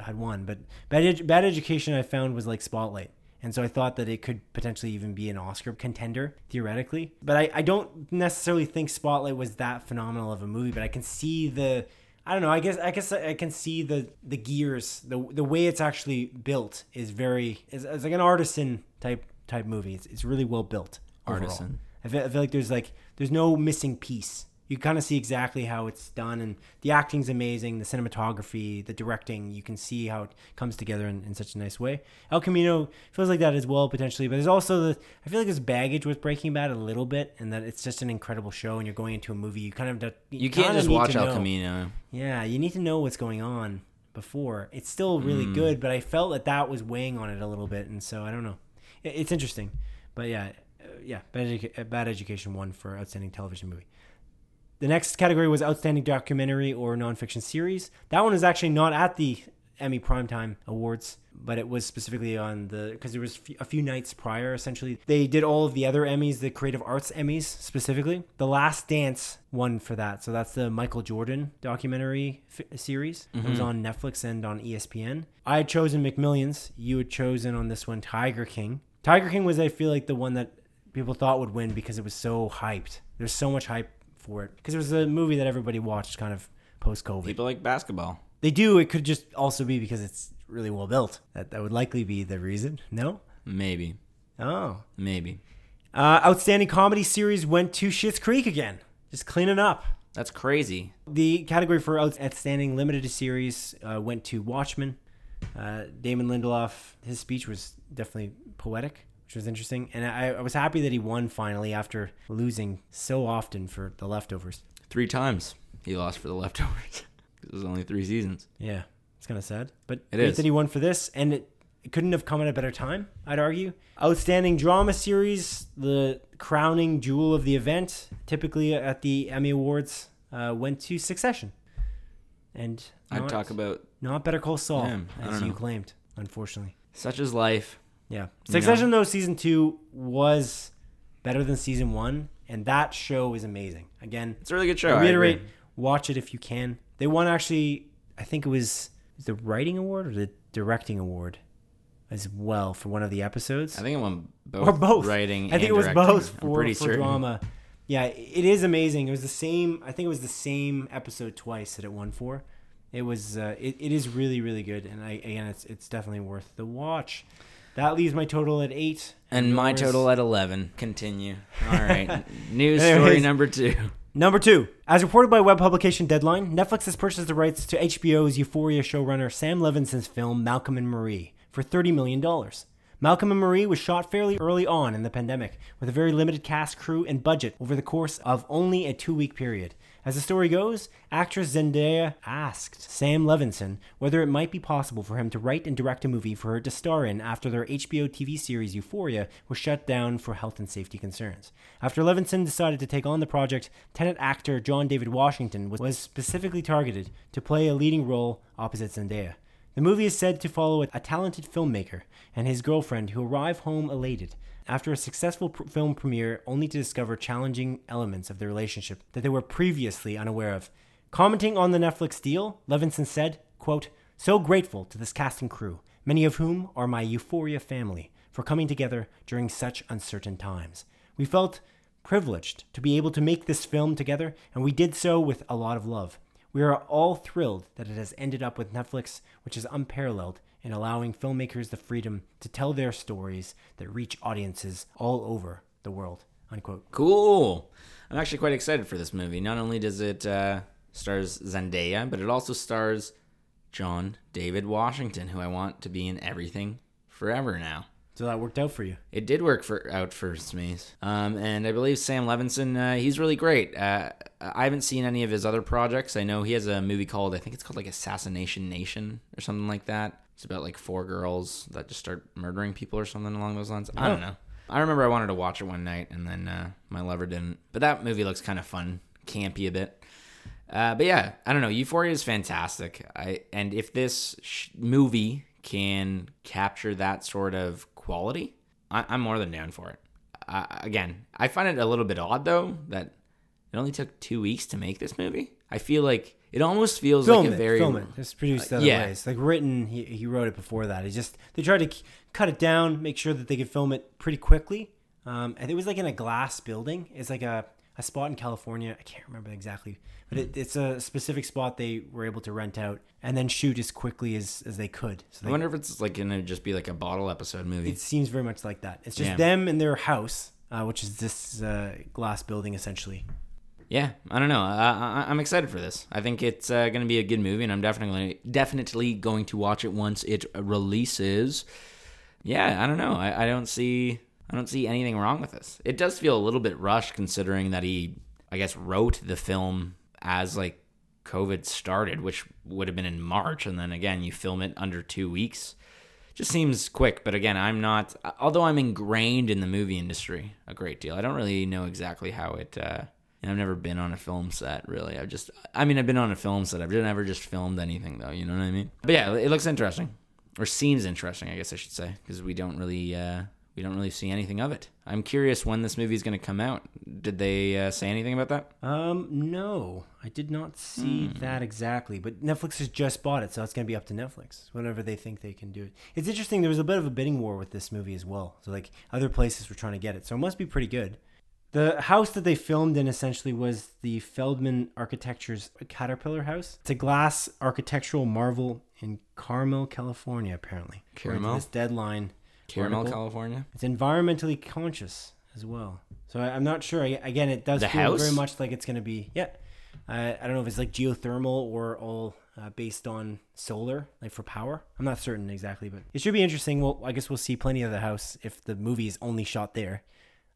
had won. But Bad, Bad Education, I found was like Spotlight, and so I thought that it could potentially even be an Oscar contender theoretically. But I, I don't necessarily think Spotlight was that phenomenal of a movie. But I can see the I don't know. I guess I guess I can see the the gears, the the way it's actually built is very is it's like an artisan type type movie. It's it's really well built. Artisan. I feel, I feel like there's like there's no missing piece. You kind of see exactly how it's done, and the acting's amazing. The cinematography, the directing, you can see how it comes together in, in such a nice way. El Camino feels like that as well potentially, but there's also the I feel like there's baggage with Breaking Bad a little bit, and that it's just an incredible show, and you're going into a movie. You kind of you can't just watch El. Camino. Yeah, you need to know what's going on before. It's still really Mm. good, but I felt that that was weighing on it a little bit, and so I don't know. It- It's interesting, but yeah, uh, yeah. Bad, Edu- Bad Education won for outstanding television movie. The next category was outstanding documentary or nonfiction series. That one is actually not at the Emmy Primetime Awards, but it was specifically on the because there was a few nights prior. Essentially, they did all of the other Emmys, the Creative Arts Emmys specifically. The Last Dance won for that, so that's the Michael Jordan documentary f- series. It was mm-hmm. on Netflix and on ESPN. I had chosen McMillions. You had chosen on this one Tiger King. Tiger King was, I feel like, the one that people thought would win because it was so hyped. There's so much hype for it because it was a movie that everybody watched kind of post COVID. People like basketball. They do. It could just also be because it's really well built. That that would likely be the reason. No. Maybe. Oh. Maybe. Uh, outstanding comedy series went to Schitt's Creek again. Just cleaning up. That's crazy. The category for outstanding limited series uh, went to Watchmen. Uh, Damon Lindelof, his speech was definitely poetic, which was interesting, and I, I was happy that he won finally after losing so often for the leftovers. Three times he lost for the leftovers. it was only three seasons. Yeah, it's kind of sad, but It is. that he won for this, and it, it couldn't have come at a better time. I'd argue. Outstanding drama series, the crowning jewel of the event, typically at the Emmy Awards, uh, went to Succession, and I'd talk about not Better Call Saul, Yeah, as you know. claimed, unfortunately. such is life. Yeah, You Succession though season two was better than season one, and that show is amazing. Again, It's a really good show. I reiterate, watch it if you can. They won actually, I think it was the writing award or the directing award as well for one of the episodes. I think it won both. or both. Writing. I think it was directing. both for, for certain. drama. Yeah, it is amazing. It was the same. I think it was the same episode twice that it won for. It was. Uh, it, it is really really good, and I again, it's it's definitely worth the watch. That leaves my total at eight. And my yours- total at 11. Continue. All right. News story number two. Number two, as reported by web publication Deadline, Netflix has purchased the rights to HBO's Euphoria showrunner Sam Levinson's film Malcolm and Marie for $30 million. Malcolm and Marie was shot fairly early on in the pandemic, with a very limited cast, crew, and budget over the course of only a two week period. As the story goes, actress Zendaya asked Sam Levinson whether it might be possible for him to write and direct a movie for her to star in after their HBO TV series Euphoria was shut down for health and safety concerns. After Levinson decided to take on the project, Tenet actor John David Washington was, was specifically targeted to play a leading role opposite Zendaya. The movie is said to follow a, talented filmmaker and his girlfriend who arrive home elated after a successful pr- film premiere only to discover challenging elements of their relationship that they were previously unaware of. Commenting on the Netflix deal, Levinson said, quote, So grateful to this cast and crew, many of whom are my Euphoria family, for coming together during such uncertain times. We felt privileged to be able to make this film together, and we did so with a lot of love. We are all thrilled that it has ended up with Netflix, which is unparalleled in allowing filmmakers the freedom to tell their stories that reach audiences all over the world. Unquote. Cool. I'm actually quite excited for this movie. Not only does it uh, stars Zendaya, but it also stars John David Washington, who I want to be in everything forever now. So that worked out for you. It did work for out for Smeeze. Um, and I believe Sam Levinson, uh, he's really great. Uh, I haven't seen any of his other projects. I know he has a movie called, I think it's called like Assassination Nation or something like that. It's about like four girls that just start murdering people or something along those lines. I don't know. I remember I wanted to watch it one night and then uh, my lover didn't. But that movie looks kind of fun, campy a bit. Uh, but yeah, I don't know. Euphoria is fantastic. I and if this sh- movie can capture that sort of quality, I, I'm more than down for it. Uh, again, I find it a little bit odd though that it only took two weeks to make this movie. I feel like it almost feels Film like a very film it. It's produced uh, other yeah. ways. Like written, he, he wrote it before that. He just they tried to c- cut it down, make sure that they could film it pretty quickly. Um, and it was like in a glass building. It's like a, a spot in California. I can't remember exactly, but it, it's a specific spot they were able to rent out and then shoot as quickly as, as they could. So I wonder if it's like gonna just be like a bottle episode movie. it seems very much like that. It's just Yeah. them in their house, uh, which is this uh, glass building essentially. Yeah, I don't know. I, I, I'm excited for this. I think it's uh, going to be a good movie, and I'm definitely definitely going to watch it once it releases. Yeah, I don't know. I, I don't see I don't see anything wrong with this. It does feel a little bit rushed, considering that he, I guess, wrote the film as like COVID started, which would have been in March, and then again you film it under two weeks. Just seems quick, but again, I'm not. Although I'm ingrained in the movie industry a great deal, I don't really know exactly how it. Uh, and I've never been on a film set, really. I've just, I mean, I've been on a film set. I've never just filmed anything, though. You know what I mean? But yeah, it looks interesting, or seems interesting, I guess I should say, because we don't really, uh, we don't really see anything of it. I'm curious when this movie is going to come out. Did they uh, say anything about that? Um, no, I did not see Hmm. that exactly. But Netflix has just bought it, so it's going to be up to Netflix whenever they think they can do it. It's interesting. There was a bit of a bidding war with this movie as well. So like other places were trying to get it, so it must be pretty good. The house that they filmed in essentially was the Feldman Architecture's Caterpillar House. It's a glass architectural marvel in Carmel, California, apparently. Carmel? This deadline. Caramel. California. It's environmentally conscious as well. So I, I'm not sure. I, again, it does The feel house? very much like it's going to be. Yeah, I, I don't know if it's like geothermal or all uh, based on solar, like for power. I'm not certain exactly, but it should be interesting. Well, I guess we'll see plenty of the house if the movie is only shot there.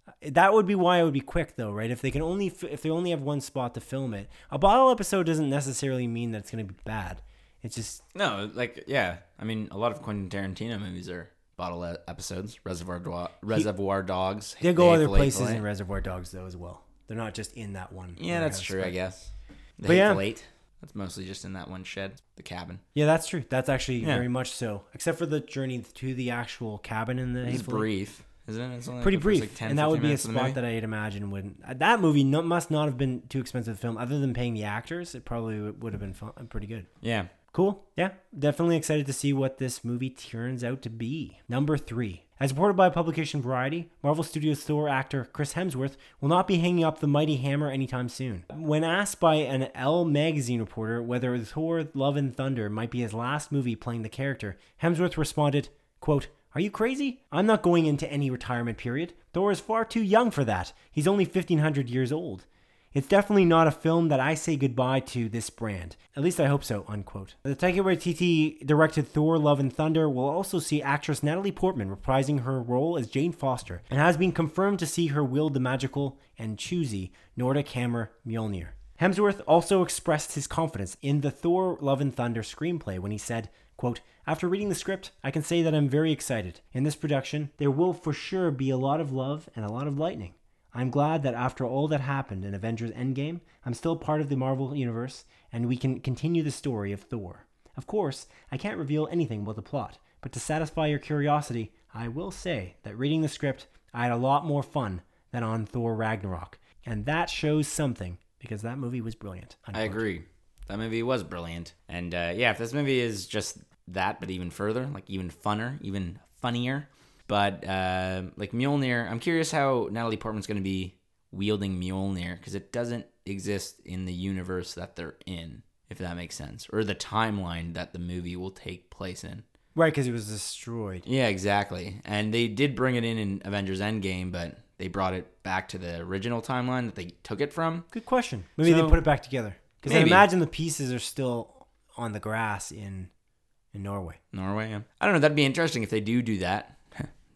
Uh, That would be why it would be quick, though, right? If they can only f- if they only have one spot to film it, a bottle episode doesn't necessarily mean that it's going to be bad. It's just No, like yeah. I mean, a lot of Quentin Tarantino movies are bottle episodes. Reservoir Do- Reservoir Dogs. they go other places in Reservoir Dogs though as well. They're not just in that one. Yeah, that's true. but- I guess. The But yeah. Eight. That's mostly just in that one shed, the cabin. Yeah, that's true. That's actually Yeah. very much so. Except for the journey to the actual cabin in the It's brief, isn't it? It's Pretty brief, like, 10, and that would be a minutes of the spot that I'd imagine would uh, that movie no, must not have been too expensive to film. Other than paying the actors, it probably would would have been fun, pretty good. Yeah. Cool. Yeah, definitely excited to see what this movie turns out to be. Number three. As reported by publication Variety, Marvel Studios Thor actor Chris Hemsworth will not be hanging up the mighty hammer anytime soon. When asked by an Elle magazine reporter whether Thor Love and Thunder might be his last movie playing the character, Hemsworth responded, quote, Are you crazy? I'm not going into any retirement period. Thor is far too young for that. He's only 1500 years old. It's definitely not a film that I say goodbye to this brand. At least I hope so, unquote. The Taika Waititi directed Thor Love and Thunder will also see actress Natalie Portman reprising her role as Jane Foster and has been confirmed to see her wield the magical and choosy Nordic hammer Mjolnir. Hemsworth also expressed his confidence in the Thor Love and Thunder screenplay when he said, quote, After reading the script, I can say that I'm very excited. In this production, there will for sure be a lot of love and a lot of lightning. I'm glad that after all that happened in Avengers Endgame, I'm still part of the Marvel Universe and we can continue the story of Thor. Of course, I can't reveal anything about the plot, but to satisfy your curiosity, I will say that reading the script, I had a lot more fun than on Thor Ragnarok. And that shows something because that movie was brilliant. I agree. That movie was brilliant. And uh, yeah, if this movie is just that, but even further, like even funner, even funnier, but uh, like Mjolnir, I'm curious how Natalie Portman's going to be wielding Mjolnir because it doesn't exist in the universe that they're in, if that makes sense, or the timeline that the movie will take place in. Right, because it was destroyed. Yeah, exactly. And they did bring it in in Avengers Endgame, but they brought it back to the original timeline that they took it from. Good question. Maybe So- they put it back together. Because I imagine the pieces are still on the grass in in Norway. Norway. Yeah. I don't know. That'd be interesting if they do do that.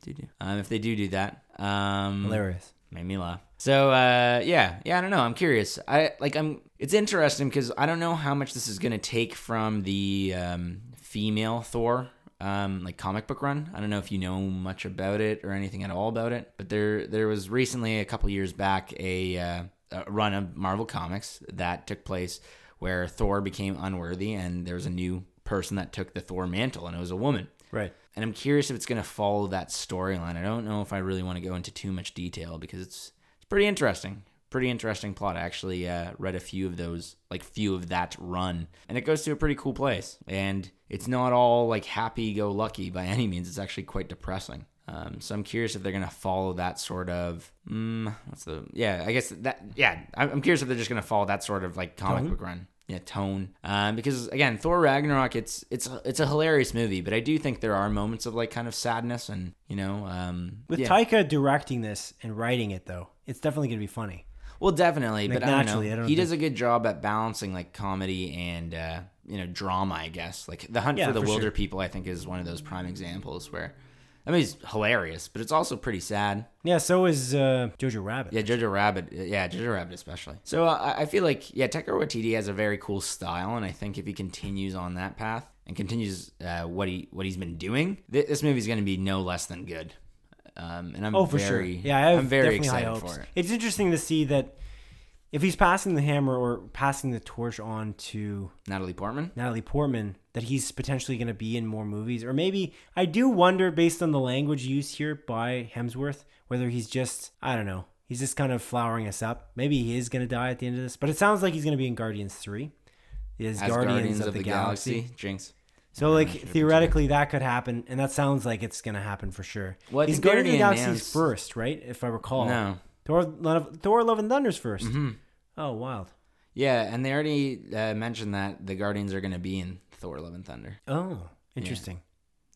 Do do. Um, if they do do that. Um, Hilarious. made me laugh. So uh, yeah, yeah, I don't know. I'm curious. I like. I'm. It's interesting because I don't know how much this is gonna take from the um, female Thor. Um, like comic book run. I don't know if you know much about it or anything at all about it, but there there was recently a couple years back a, uh, a run of Marvel Comics that took place where Thor became unworthy and there was a new person that took the Thor mantle and it was a woman. Right. And I'm curious if it's going to follow that storyline. I don't know if I really want to go into too much detail because it's it's pretty interesting. Pretty interesting plot. I actually uh, read a few of those, like few of that run, and it goes to a pretty cool place. And it's not all like happy go lucky by any means. It's actually quite depressing. Um, so I'm curious if they're gonna follow that sort of, mm, what's the, yeah, I guess that, yeah, I'm curious if they're just gonna follow that sort of like comic Tone? book run yeah tone um, because again thor ragnarok it's it's it's a hilarious movie but i do think there are moments of like kind of sadness and you know um With yeah. Taika directing this and writing it, though, it's definitely going to be funny. well definitely Like, but I don't know naturally, I don't he think- does a good job at balancing like comedy and uh you know drama i guess like the hunt Yeah, for the for wilder sure. people i think is one of those prime examples where I mean, it's hilarious, but it's also pretty sad. Yeah, so is uh, Jojo Rabbit. Yeah, Jojo Rabbit. Yeah, Jojo Rabbit especially. So uh, I I feel like yeah, Taika Waititi has a very cool style, and I think if he continues on that path and continues uh, what he what he's been doing, th- this movie's going to be no less than good. Um, and I'm Oh, for very, sure. Yeah, I I'm very excited for it. It's interesting to see that if he's passing the hammer or passing the torch on to Natalie Portman. Natalie Portman, that he's potentially going to be in more movies. Or maybe I do wonder, based on the language used here by Hemsworth, whether he's just, I don't know, he's just kind of flowering us up. Maybe he is going to die at the end of this. But it sounds like he's going to be in Guardians 3. Is As Guardians, of, the, Galaxy. Jinx. So, like, theoretically, that could happen. And that sounds like it's going to happen for sure. Well, he's Guardians of the Galaxy's announced- first, right? If I recall. No. Thor, Love, Thor Love and Thunder's 1st Mm-hmm. Oh, wild. Yeah, and they already uh, mentioned that the Guardians are going to be in Thor: Love and Thunder. Oh, interesting.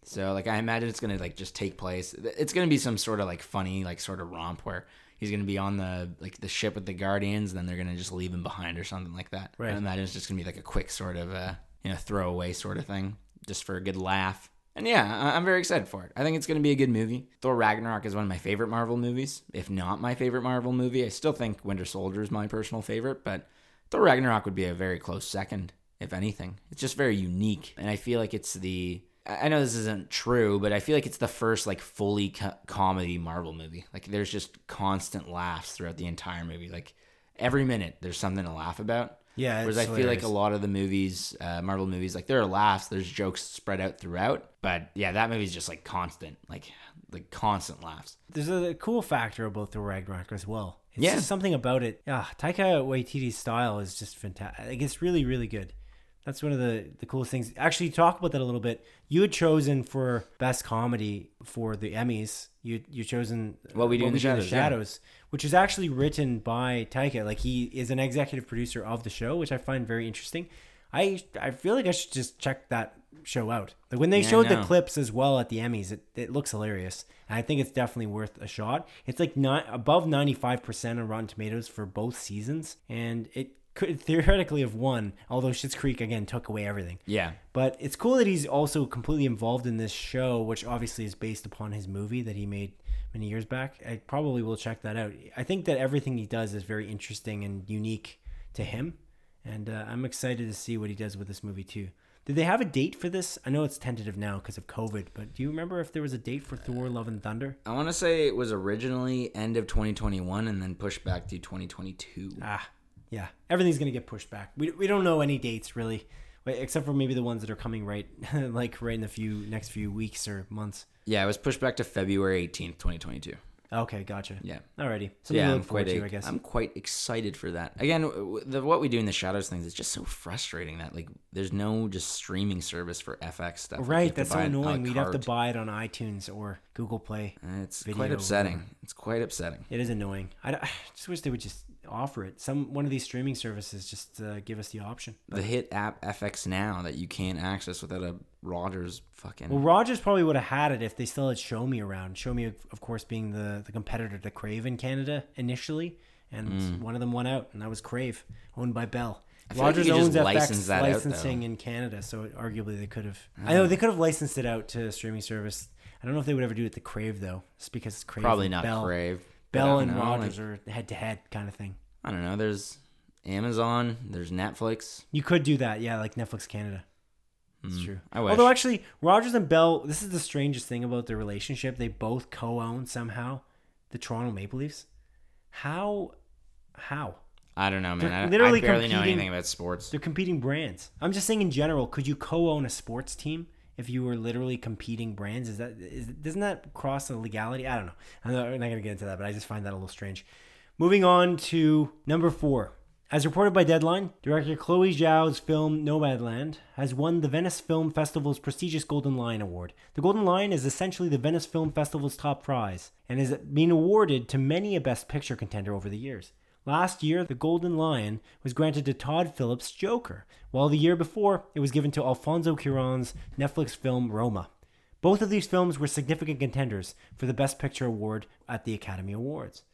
So like I imagine it's gonna like just take place. It's gonna be some sort of like funny like sort of romp where he's gonna be on the like the ship with the Guardians, and then they're gonna just leave him behind or something like that. Right. I imagine it's just gonna be like a quick sort of uh you know throwaway sort of thing, just for a good laugh. And yeah, I'm very excited for it. I think it's gonna be a good movie. Thor Ragnarok is one of my favorite Marvel movies, if not my favorite Marvel movie. I still think Winter Soldier is my personal favorite, but Thor Ragnarok would be a very close second, if anything. It's just very unique, and I feel like it's the. I know this isn't true, but I feel like it's the first like fully co- comedy Marvel movie. Like there's just constant laughs throughout the entire movie. Like every minute there's something to laugh about. Yeah, Whereas I feel like a lot of the movies, uh, Marvel movies, like there are laughs, there's jokes spread out throughout. But yeah, that movie's just like constant, like like constant laughs. There's a cool factor about the Ragnarok as well. It's Yeah. just something about it. Yeah, Taika Waititi's style is just fantastic. Like, it's really, really good. That's one of the, the coolest things. Actually, talk about that a little bit. You had chosen for best comedy for the Emmys. You you chosen uh, What We Do in the Shadows, yeah. Shadows, which is actually written by Taika. Like he is an executive producer of the show, which I find very interesting. I I feel like I should just check that show out. Like when they Yeah, showed the clips as well at the Emmys, it, it looks hilarious. And I think it's definitely worth a shot. It's like not above 95% on Rotten Tomatoes for both seasons. And it could theoretically have won, although Schitt's Creek again took away everything. Yeah. But it's cool that he's also completely involved in this show, which obviously is based upon his movie that he made many years back. I probably will check that out. I think that everything he does is very interesting and unique to him, and uh, I'm excited to see what he does with this movie too. Did they have a date for this? I know it's tentative now because of COVID, but do you remember if there was a date for Thor: Love and Thunder? I want to say it was originally end of 2021 and then pushed back to 2022. Ah, yeah, everything's gonna get pushed back. We, we don't know any dates really, except for maybe the ones that are coming right, like right in the few next few weeks or months. Yeah, it was pushed back to February 18th, 2022. Okay, gotcha. Yeah. Alrighty. Something yeah, to I'm look forward quite, to, I guess. I'm quite excited for that. Again, the, what we do in the shadows things is just so frustrating that like there's no just streaming service for FX stuff. Right, to that's so buy it a la annoying. We'd have to buy it on iTunes or Google Play. Uh, it's quite upsetting. whatever. It's quite upsetting. It is annoying. I, I just wish they would just offer it. Some one of these streaming services just uh, give us the option. The hit app FX Now that you can't access without a Rogers fucking. Well, Rogers probably would have had it if they still had Shomi around. Shomi, of course, being the, the competitor to Crave in Canada initially, and one of them won out, and that was Crave, owned by Bell. Mm. feel like Rogers owns FX license out, licensing though. in Canada, so arguably they could have. I know they could have licensed it out to a streaming service. I don't know if they would ever do it to Crave though, just because it's Crave. Probably not Bell. Crave. Bell and know, Rogers like, are head to head kind of thing. I don't know. There's Amazon. There's Netflix. You could do that, yeah, like Netflix Canada. That's Mm, true. I wish. Although actually, Rogers and Bell, this is the strangest thing about their relationship. They both co-own somehow the Toronto Maple Leafs. How? How? I don't know, man. They're I, literally I barely know anything about sports. They're competing brands. I'm just saying in general. Could you co-own a sports team if you were literally competing brands? Is that is doesn't that cross the legality? I don't know. I'm not, I'm not gonna get into that, but I just find that a little strange. Moving on to number four. As reported by Deadline, director Chloe Zhao's film Nomadland has won the Venice Film Festival's prestigious Golden Lion Award. The Golden Lion is essentially the Venice Film Festival's top prize and has been awarded to many a Best Picture contender over the years. Last year, the Golden Lion was granted to Todd Phillips' Joker, while the year before, it was given to Alfonso Cuarón's Netflix film Roma. Both of these films were significant contenders for the Best Picture award at the Academy Awards.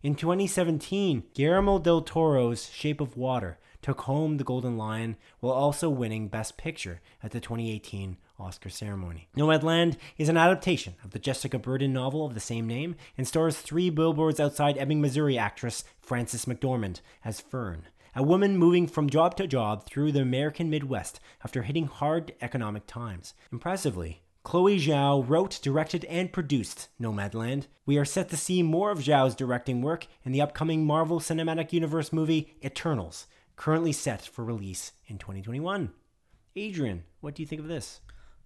In 2017, Guillermo del Toro's Shape of Water took home the Golden Lion while also winning Best Picture at the 2018 Oscar ceremony. Nomadland is an adaptation of the Jessica Bruder novel of the same name and stars three billboards outside Ebbing, Missouri actress Frances McDormand as Fern, a woman moving from job to job through the American Midwest after hitting hard economic times. Impressively, Chloe Zhao wrote, directed, and produced Nomadland. We are set to see more of Zhao's directing work in the upcoming Marvel Cinematic Universe movie Eternals, currently set for release in 2021. Adrian, what do you think of this?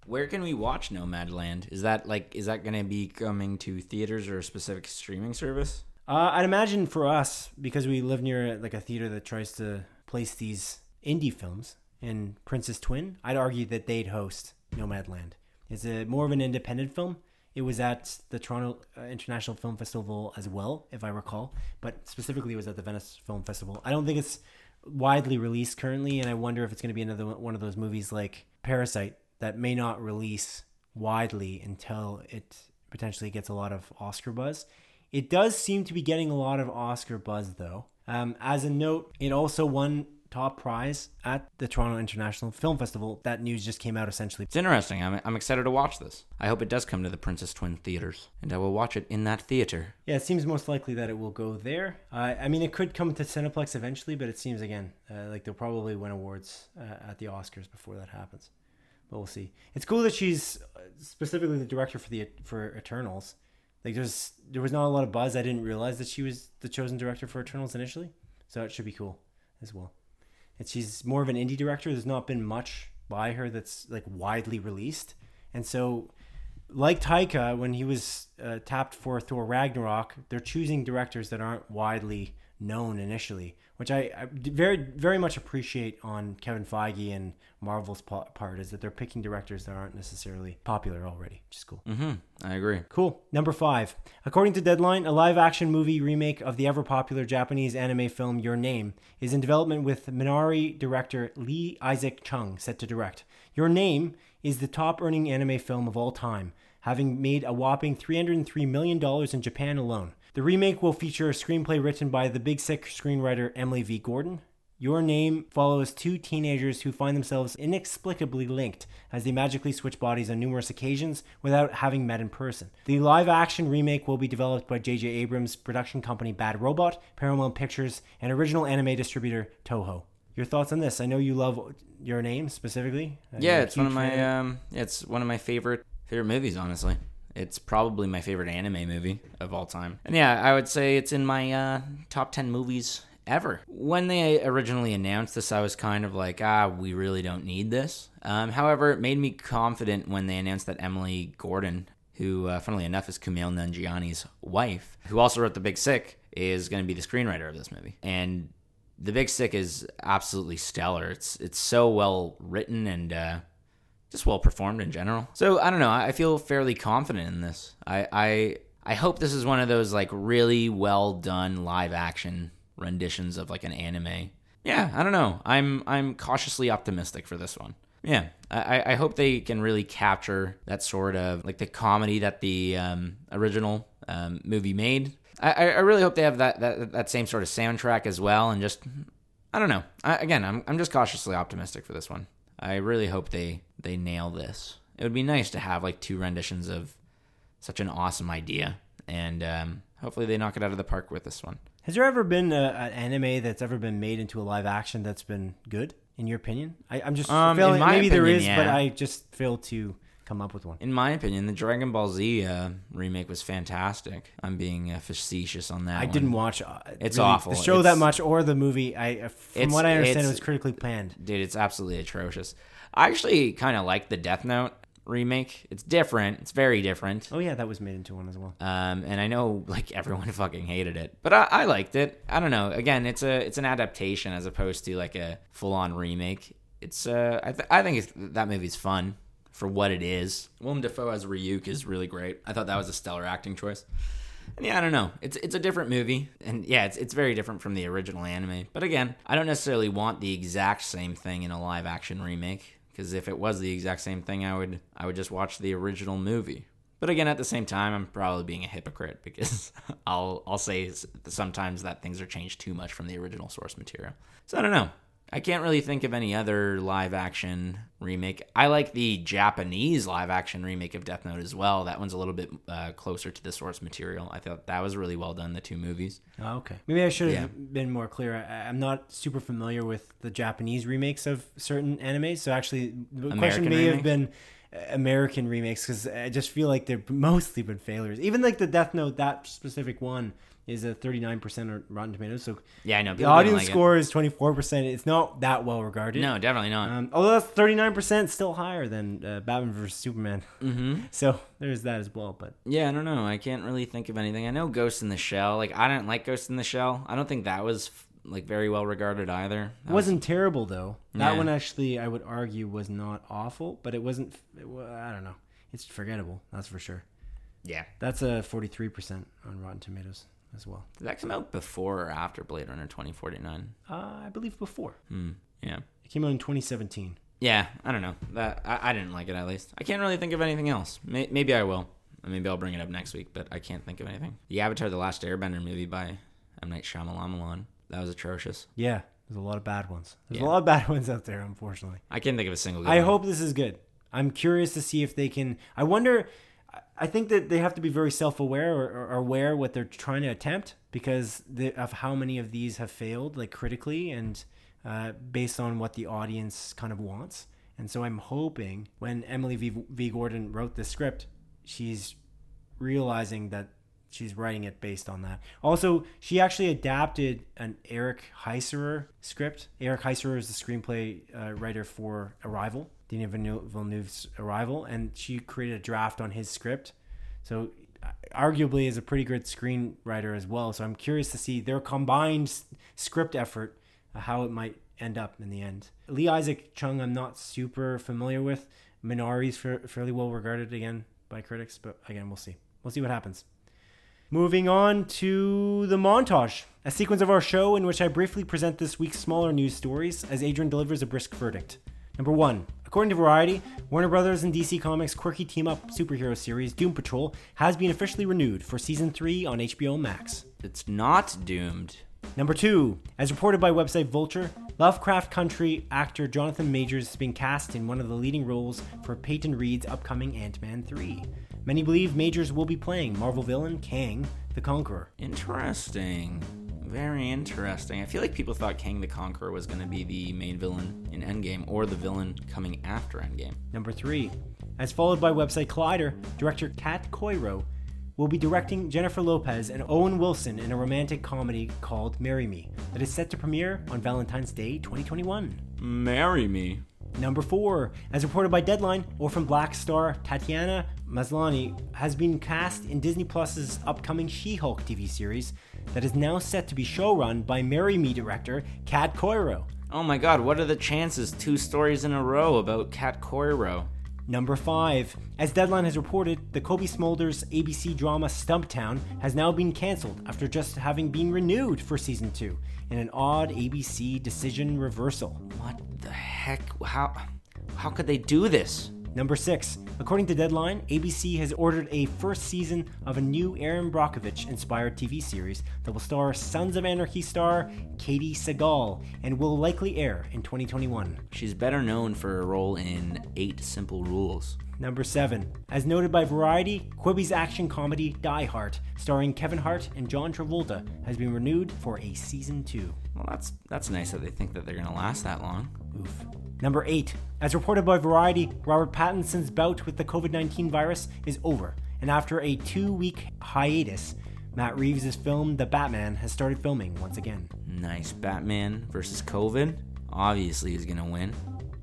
Where can we watch Nomadland? Is that like is that going to be coming to theaters or a specific streaming service? Uh, I'd imagine for us, because we live near like a theater that tries to place these indie films in Princess Twin, I'd argue that they'd host Nomadland. It's a more of an independent film. It was at the Toronto uh, International Film Festival as well, if I recall, but specifically it was at the Venice Film Festival. I don't think it's widely released currently, and I wonder if it's going to be another one of those movies like Parasite that may not release widely until it potentially gets a lot of Oscar buzz. It does seem to be getting a lot of Oscar buzz, though. Um, as a note, it also won top prize at the Toronto International Film Festival. That news just came out essentially. It's interesting. I'm, I'm excited to watch this. I hope it does come to the Princess Twin theaters, and I will watch it in that theater. Yeah, it seems most likely that it will go there. Uh, I mean, it could come to Cineplex eventually, but it seems again uh, like they'll probably win awards uh, at the Oscars before that happens. But we'll see. It's cool that she's uh, specifically the director for the for Eternals. Like, there's there was not a lot of buzz. I didn't realize that she was the chosen director for Eternals initially, so it should be cool as well. And she's more of an indie director. There's not been much by her that's like widely released, and so like Taika, when he was uh, tapped for Thor Ragnarok, they're choosing directors that aren't widely known initially, which I, I very very much appreciate on Kevin Feige and Marvel's part is that they're picking directors that aren't necessarily popular already, which is cool. Mm-hmm. I agree. Cool. Number five. According to Deadline, a live action movie remake of the ever popular Japanese anime film Your Name is in development with Minari director Lee Isaac Chung set to direct. Your Name is the top earning anime film of all time, having made a whopping $303 million in Japan alone. The remake will feature a screenplay written by the Big Sick screenwriter Emily V. Gordon. Your Name follows two teenagers who find themselves inexplicably linked as they magically switch bodies on numerous occasions without having met in person. The live action remake will be developed by J.J. Abrams' production company Bad Robot, Paramount Pictures, and original anime distributor Toho. Your thoughts on this? I know you love Your Name specifically. Yeah, it's one of my um, it's one of my favorite favorite movies. Honestly, it's probably my favorite anime movie of all time. And yeah, I would say it's in my uh, top ten movies ever. When they originally announced this, I was kind of like, ah, we really don't need this. Um, however, it made me confident when they announced that Emily Gordon, who, uh, funnily enough, is Kumail Nanjiani's wife, who also wrote The Big Sick, is going to be the screenwriter of this movie. And The Big Sick is absolutely stellar. It's it's so well written and uh, just well performed in general. So I don't know. I feel fairly confident in this. I I I hope this is one of those like really well done live action renditions of like an anime. Yeah, I don't know. I'm I'm cautiously optimistic for this one. Yeah, I, I hope they can really capture that sort of like the comedy that the um, original um, movie made. I, I I really hope they have that, that that same sort of soundtrack as well, and just I don't know. I, again, I'm I'm just cautiously optimistic for this one. I really hope they they nail this. It would be nice to have like two renditions of such an awesome idea, and um, hopefully they knock it out of the park with this one. Has there ever been a, an anime that's ever been made into a live action that's been good, in your opinion? I, I'm just Um, failing. Maybe there opinion, is, but. I just fail to come up with one. In my opinion, the Dragon Ball Z uh, remake was fantastic. I'm being uh, facetious on that. I one. didn't watch. Uh, It's really awful. The show that much or the movie. I, uh, from what I understand, it was critically panned. dude. It's absolutely atrocious. I actually kind of like the Death Note remake. It's different. It's very different. Oh yeah, that was made into one as well. Um, and I know like everyone fucking hated it, but I, I liked it. I don't know. Again, it's a it's an adaptation as opposed to like a full on remake. It's uh, I, th- I think it's, that movie's fun for what it is. Willem Dafoe as Ryuk is really great. I thought that was a stellar acting choice. And yeah, I don't know. It's it's a different movie, and yeah, it's it's very different from the original anime. But again, I don't necessarily want the exact same thing in a live action remake because if it was the exact same thing, I would I would just watch the original movie. But again, at the same time, I'm probably being a hypocrite because I'll I'll say sometimes that things are changed too much from the original source material. So I don't know. I can't really think of any other live action remake. I like the Japanese live action remake of Death Note as well. That one's a little bit uh, closer to the source material. I thought that was really well done. The two movies. Oh, okay. Maybe I should have Yeah. been more clear. I, I'm not super familiar with the Japanese remakes of certain animes, so actually the question American may have been uh, American remakes because I just feel like they've mostly been failures. Even like the Death Note, that specific one is a 39% on Rotten Tomatoes, so Yeah, I know. the audience like score is 24%. It's not that well regarded. No, definitely not. Um, although that's 39% still higher than uh, Batman vs Superman. mm-hmm. So there's that as well. But Yeah, I don't know. I can't really think of anything. I know Ghost in the Shell. Like I didn't like Ghost in the Shell. I don't think that was like very well regarded either. That was- wasn't terrible though. That Yeah. one actually, I would argue, was not awful, but it wasn't. It, I don't know. It's forgettable. That's for sure. yeah. That's a 43% on Rotten Tomatoes as well. Did that come out before or after Blade Runner 2049? Uh, I believe before. Hmm. Yeah. It came out in 2017. Yeah, I don't know. That I, I didn't like it at least. I can't really think of anything else. May, maybe I will. Maybe I'll bring it up next week, but I can't think of anything. The Avatar: The Last Airbender movie by M Night Shyamalan. That was atrocious. Yeah, there's a lot of bad ones. There's Yeah. a lot of bad ones out there, unfortunately. I can't think of a single. Good I one. hope this is good. I'm curious to see if they can. I wonder. I think that they have to be very self-aware or, or aware what they're trying to attempt because the, of how many of these have failed, like critically and uh, based on what the audience kind of wants. And so I'm hoping when Emily v, v. Gordon wrote the script, she's realizing that she's writing it based on that. Also, she actually adapted an Eric Heisserer script. Eric Heisserer is the screenplay uh, writer for Arrival, Denis Villeneuve- Villeneuve's Arrival, and she created a draft on his script. So, arguably, is a pretty good screenwriter as well. So, I'm curious to see their combined script effort, uh, how it might end up in the end. Lee Isaac Chung, I'm not super familiar with. Minari's fa- fairly well regarded again by critics, but again, we'll see. We'll see what happens. Moving on to the montage, a sequence of our show in which I briefly present this week's smaller news stories as Adrian delivers a brisk verdict. Number one, according to Variety, Warner Brothers and DC Comics' quirky team up superhero series Doom Patrol has been officially renewed for season 3 on HBO Max. It's not doomed. Number two, as reported by website Vulture, Lovecraft Country actor Jonathan Majors has been cast in one of the leading roles for Peyton Reed's upcoming Ant Man 3. Many believe Majors will be playing Marvel villain Kang the Conqueror. Interesting. Very interesting. I feel like people thought Kang the Conqueror was going to be the main villain in Endgame or the villain coming after Endgame. Number three, as followed by website Collider, director Kat Coiro will be directing Jennifer Lopez and Owen Wilson in a romantic comedy called Marry Me that is set to premiere on Valentine's Day 2021. Marry me. Number four, as reported by Deadline, Orphan Black star Tatiana Maslany has been cast in Disney Plus's upcoming She-Hulk TV series that is now set to be showrun by Marry Me director Kat Coiro. Oh my god, what are the chances? Two stories in a row about Kat Coiro. Number 5. As Deadline has reported, the Cobie Smulders ABC drama Stumptown has now been cancelled after just having been renewed for season 2 in an odd ABC decision reversal. What the heck? How how could they do this? Number 6. According to Deadline, ABC has ordered a first season of a new Erin Brockovich inspired TV series that will star Sons of Anarchy star Katey Sagal and will likely air in 2021. She's better known for her role in Eight Simple Rules. Number 7. As noted by Variety, Quibi's action comedy Die Hart, starring Kevin Hart and John Travolta, has been renewed for a season 2. Well, that's that's nice that they think that they're going to last that long. Oof. Number 8. As reported by Variety, Robert Pattinson's bout with the COVID 19 virus is over, and after a two week hiatus, Matt Reeves' film The Batman has started filming once again. Nice. Batman versus COVID. Obviously, he's going to win.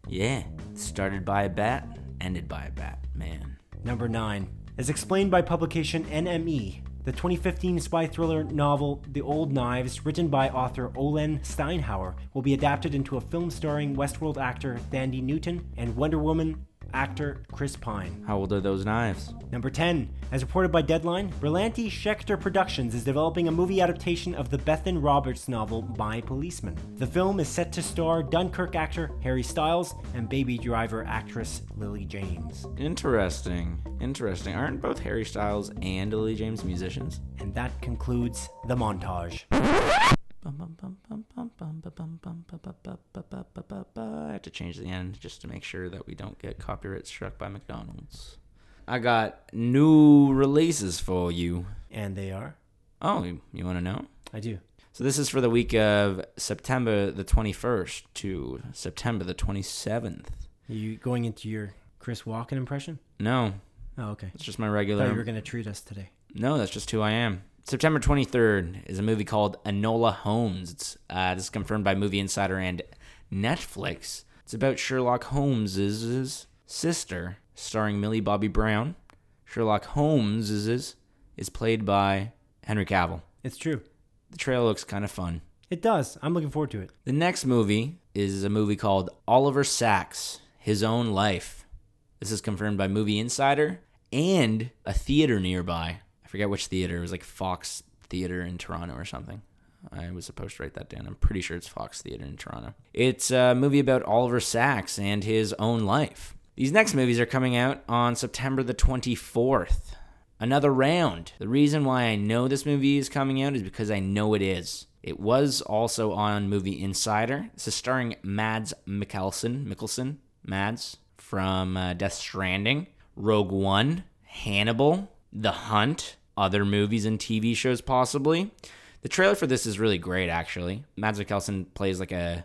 Yeah. Started by a bat, ended by a bat. Man. Number 9. As explained by publication NME, the 2015 spy thriller novel The Old Knives, written by author Olen Steinhauer, will be adapted into a film starring Westworld actor Thandie Newton and Wonder Woman actor Chris Pine. How old are those knives? Number 10. As reported by Deadline, Berlanti Schechter Productions is developing a movie adaptation of the Bethan Roberts novel My Policeman. The film is set to star Dunkirk actor Harry Styles and Baby Driver actress Lily James. Interesting. Interesting. Aren't both Harry Styles and Lily James musicians? And that concludes the montage. I have to change the end just to make sure that we don't get copyright struck by McDonald's. I got new releases for you. And they are? Oh, you, you want to know? I do. So this is for the week of September the 21st to September the 27th. Are you going into your Chris Walken impression? No, Oh, okay. it's just my I regular. thought you were going to treat us today. No, that's just who I am. September 23rd is a movie called Enola Holmes. It's, uh, this is confirmed by Movie Insider and Netflix. It's about Sherlock Holmes's sister, starring Millie Bobby Brown. Sherlock Holmes is, is played by Henry Cavill. It's true. The trailer looks kind of fun. It does. I'm looking forward to it. The next movie is a movie called Oliver Sacks: His Own Life. This is confirmed by Movie Insider and a theater nearby. Forget which theater. It was like Fox Theater in Toronto or something. I was supposed to write that down. I'm pretty sure it's Fox Theater in Toronto. It's a movie about Oliver Sacks and his own life. These next movies are coming out on September the 24th. Another round. The reason why I know this movie is coming out is because I know it is. It was also on Movie Insider. This is starring Mads Mikkelsen, Mikkelsen, Mads from uh, Death Stranding, Rogue One, Hannibal, The Hunt, other movies and TV shows possibly. The trailer for this is really great, actually. Mads Mikkelsen plays like a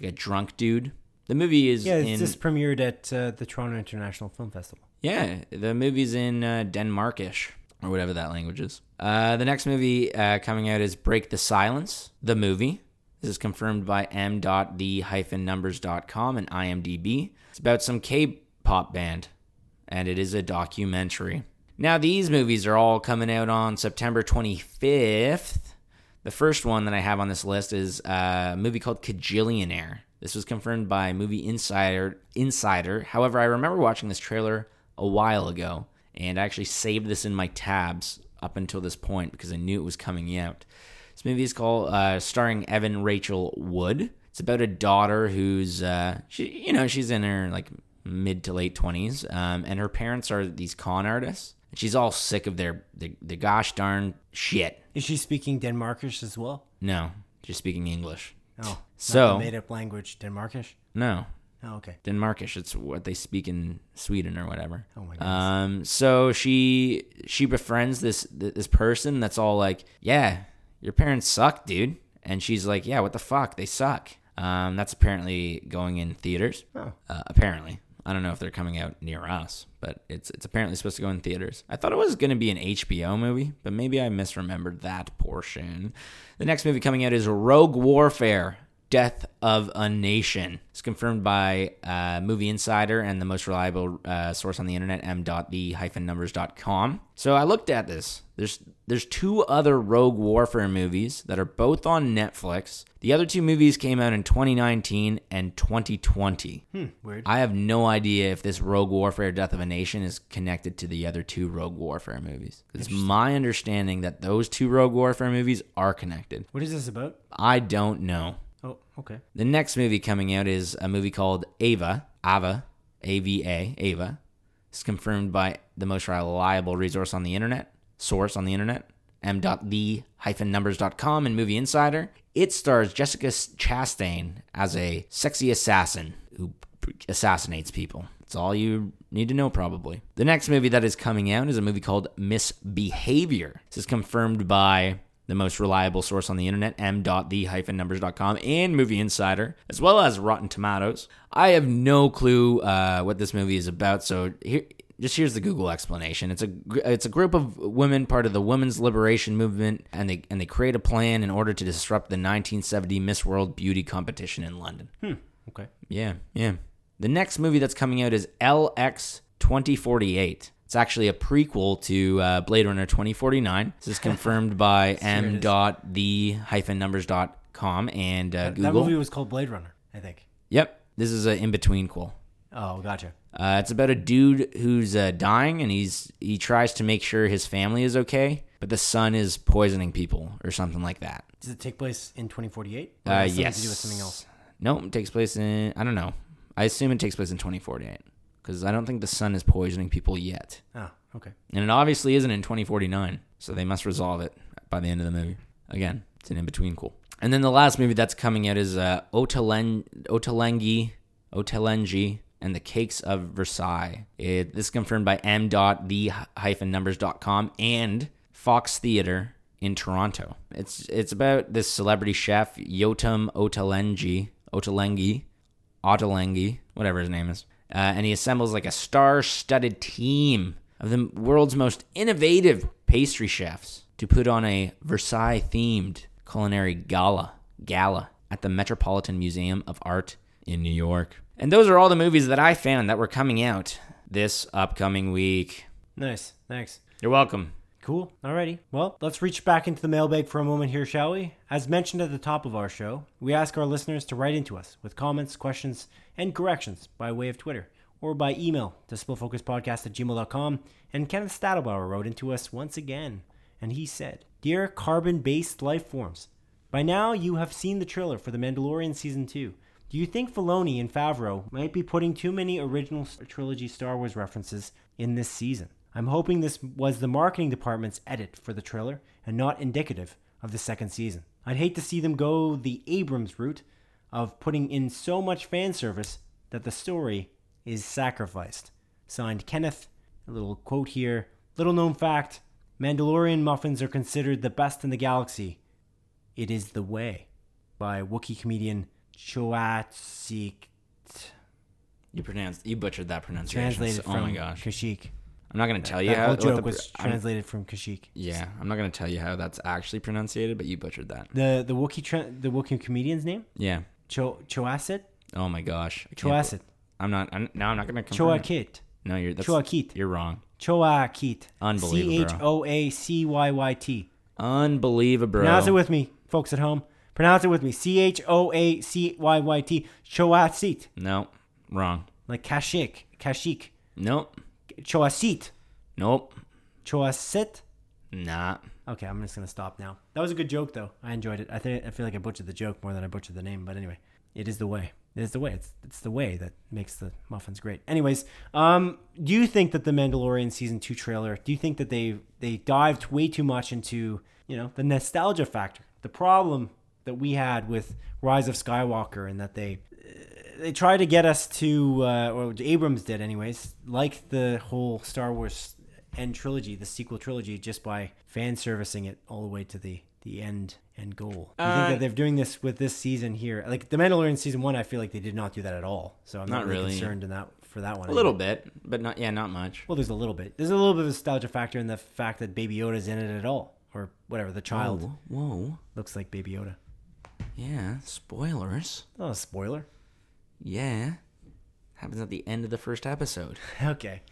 like a drunk dude. The movie is Yeah, it's just premiered at uh, the Toronto International Film Festival. yeah, the movie's in uh, Denmarkish or whatever that language is. Uh, the next movie uh, coming out is Break the Silence, the movie. This is confirmed by m.the-numbers.com and IMDb. It's about some K-pop band, and it is a documentary. Now, these movies are all coming out on September 25th. The first one that I have on this list is a movie called Kajillionaire. This was confirmed by Movie Insider. Insider. However, I remember watching this trailer a while ago, and I actually saved this in my tabs up until this point because I knew it was coming out. This movie is called uh, starring Evan Rachel Wood. It's about a daughter who's, uh, she, you know, she's in her like mid to late 20s, um, and her parents are these con artists. She's all sick of their, the, the gosh darn shit. Is she speaking Denmarkish as well? No, she's speaking English. Oh, So- made up language Denmarkish. No, Oh, okay. Denmarkish. It's what they speak in Sweden or whatever. Oh my goodness. Um, so she she befriends this this person that's all like, yeah, your parents suck, dude, and she's like, yeah, what the fuck, they suck. Um, that's apparently going in theaters. Oh. Uh, apparently, I don't know if they're coming out near us, but it's it's apparently supposed to go in theaters. I thought it was going to be an HBO movie, but maybe I misremembered that portion. The next movie coming out is Rogue Warfare. Death of a Nation. It's confirmed by uh, Movie Insider and the most reliable uh, source on the internet, m.the-numbers.com. So I looked at this. There's there's two other Rogue Warfare movies that are both on Netflix. The other two movies came out in 2019 and 2020. Hmm, weird. I have no idea if this Rogue Warfare Death of a Nation is connected to the other two Rogue Warfare movies. It's my understanding that those two Rogue Warfare movies are connected. What is this about? I don't know. Oh, okay. The next movie coming out is a movie called Ava. Ava. A V A. Ava. It's confirmed by the most reliable resource on the internet. Source on the internet. m.the-numbers.com and Movie Insider. It stars Jessica Chastain as a sexy assassin who assassinates people. That's all you need to know, probably. The next movie that is coming out is a movie called Misbehavior. This is confirmed by the most reliable source on the internet, m.the-numbers.com, and Movie Insider, as well as Rotten Tomatoes. I have no clue uh, what this movie is about, so here, just here's the Google explanation. It's a it's a group of women part of the women's liberation movement, and they and they create a plan in order to disrupt the 1970 Miss World Beauty competition in London. Hmm. Okay. Yeah, yeah. The next movie that's coming out is LX 2048. It's actually a prequel to uh, Blade Runner 2049. This is confirmed by m.the-numbers.com and uh, That movie was called Blade Runner, I think. Yep, this is an in-between quel. Oh, gotcha. Uh, it's about a dude who's uh, dying, and he's he tries to make sure his family is okay, but the sun is poisoning people or something like that. Does it take place in 2048? Uh, yes. To do with something else. Nope, it takes place in I don't know. I assume it takes place in 2048 because I don't think the sun is poisoning people yet, Oh, okay. and it obviously isn't in 2049. So they must resolve it by the end of the movie. Again, it's an in between cool. And then the last movie that's coming out is uh, Otelen Otelengi Otelengi and the Cakes of Versailles. It, this is confirmed by m.the-numbers.com and Fox Theater in Toronto. It's it's about this celebrity chef Yotam Otelengi Otelengi Ottolenghi, whatever his name is. Uh, and he assembles like a star-studded team of the world's most innovative pastry chefs to put on a Versailles-themed culinary gala gala at the Metropolitan Museum of Art in New York. And those are all the movies that I found that were coming out this upcoming week. Nice. Thanks. You're welcome. Cool. Alrighty. Well, let's reach back into the mailbag for a moment here, shall we? As mentioned at the top of our show, we ask our listeners to write into us with comments, questions, and corrections by way of Twitter or by email to splitfocuspodcast at gmail.com. And Kenneth Stadelbauer wrote into us once again, and he said, Dear carbon based life forms, by now you have seen the trailer for The Mandalorian Season 2. Do you think Filoni and Favreau might be putting too many original trilogy Star Wars references in this season? I'm hoping this was the marketing department's edit for the trailer and not indicative of the second season. I'd hate to see them go the Abrams route of putting in so much fan service that the story is sacrificed. Signed Kenneth. A little quote here. Little known fact Mandalorian muffins are considered the best in the galaxy. It is the way. By Wookiee comedian Choatsik. You pronounced you butchered that pronunciation. Translated oh from my gosh. Kashyyyk. I'm not going to tell you That how whole joke the- was I'm- translated from Kashyyyk. Yeah, I'm not going to tell you how that's actually pronunciated, but you butchered that. The the Wookiee tra- the Wookiee comedian's name? Yeah. Cho Choasit? Oh my gosh. I can't Choasit. be- I'm not. I'm, no, I'm not going to confirm. it. Choakit. No, you're. That's, Choakit. You're wrong. Choakit. Unbelievable, C bro. H O A C Y Y T. Unbelievable. Pronounce it with me, folks at home. Pronounce it with me. C H O A C Y Y T. Choasit. no, wrong. Like Kashik. Kashik. Nope. Choasit. Nope. Choasit. Nah. Okay, I'm just gonna stop now. That was a good joke though. I enjoyed it. I think I feel like I butchered the joke more than I butchered the name, but anyway. It is the way. It is the way. It's it's the way that makes the muffins great. Anyways, um, do you think that the Mandalorian season two trailer? Do you think that they they dived way too much into you know the nostalgia factor? The problem that we had with Rise of Skywalker, and that they they tried to get us to, uh, or Abrams did, anyways, like the whole Star Wars end trilogy, the sequel trilogy, just by fan servicing it all the way to the the end end goal. You think Uh, that they're doing this with this season here? Like the Mandalorian season one, I feel like they did not do that at all. So I'm not, Not really, really. concerned in that for that one. A little bit, but not yeah, not much. Well, there's a little bit. There's a little bit of nostalgia factor in the fact that Baby Yoda's in it at all, or whatever. The child Whoa, whoa, looks like Baby Yoda. yeah, spoilers. Oh, spoiler. Yeah, happens at the end of the first episode. Okay.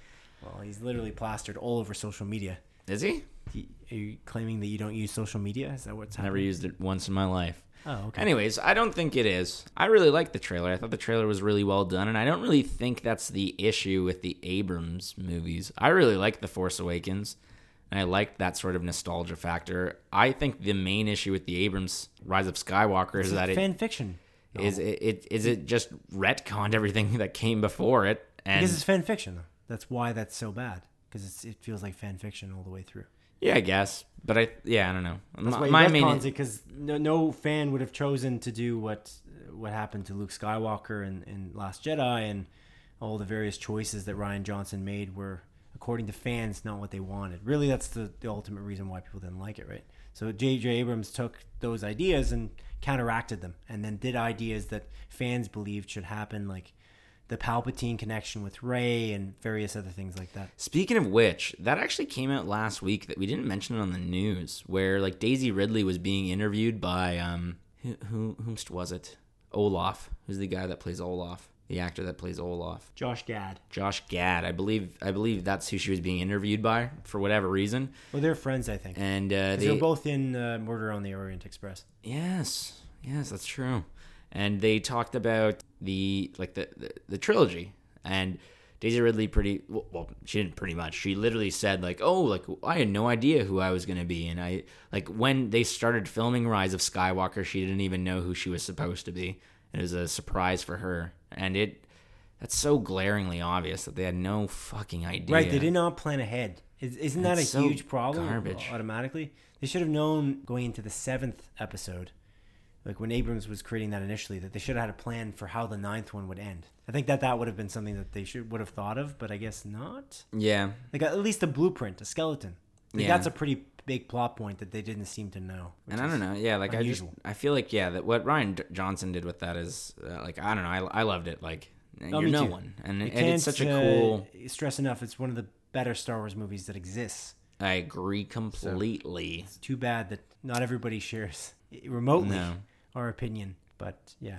Well, he's literally plastered all over social media. Is he? Y- Are you claiming that you don't use social media? Is that what's happening? Never used it once in my life. Oh, okay. Anyways, I don't think it is. I really like the trailer. I thought the trailer was really well done, and I don't really think that's the issue with the Abrams movies. I really like The Force Awakens, and I like that sort of nostalgia factor. I think the main issue with the Abrams Rise of Skywalker is It's that it fan fiction. is it, it is it just retconned everything that came before it, and Because it's fan fiction, though. That's why that's so bad. Because it feels like fan fiction all the way through. yeah, I guess. But I yeah, I don't know. That's my, why my main because no, no fan would have chosen to do what what happened to Luke Skywalker in, in Last Jedi and all the various choices that Rian Johnson made were according to fans not what they wanted. Really, that's the, the ultimate reason why people didn't like it, right? So J.J. Abrams took those ideas and counteracted them, and then did ideas that fans believed should happen, like the Palpatine connection with Rey and various other things like that. Speaking of which, that actually came out last week that we didn't mention it on the news, where like Daisy Ridley was being interviewed by um who who whomst was it? Olaf, who's the guy that plays Olaf, the actor that plays Olaf. Josh Gad. Josh Gad, I believe I believe that's who she was being interviewed by for whatever reason. Well, they're friends, I think. And uh, they were both in uh, Murder on the Orient Express. Yes, yes, that's true. And they talked about the like the the, the trilogy and Daisy Ridley pretty well, she didn't pretty much. She literally said like, "Oh, like I had no idea who I was going to be." And I like when they started filming Rise of Skywalker, she didn't even know who she was supposed to be. It was a surprise for her. And it that's so glaringly obvious that they had no fucking idea. Right, they did not plan ahead. Is, isn't that a so huge problem? garbage. Automatically, they should have known going into the seventh episode, like when Abrams was creating that initially, that they should have had a plan for how the ninth one would end. I think that that would have been something that they should would have thought of, but I guess not. Yeah. Like at least a blueprint, a skeleton. Like, Yeah. That's a pretty big plot point that they didn't seem to know. And I don't know, yeah, like unusual. I just I feel like yeah, that what Rian D- Johnson did with that is uh, like I don't know, I, I loved it. Like Oh, you're no too. one, and, You and it's such a uh, cool. stress enough. It's one of the better Star Wars movies that exists. I agree completely. It's too bad that not everybody shares remotely No. Our opinion. But yeah,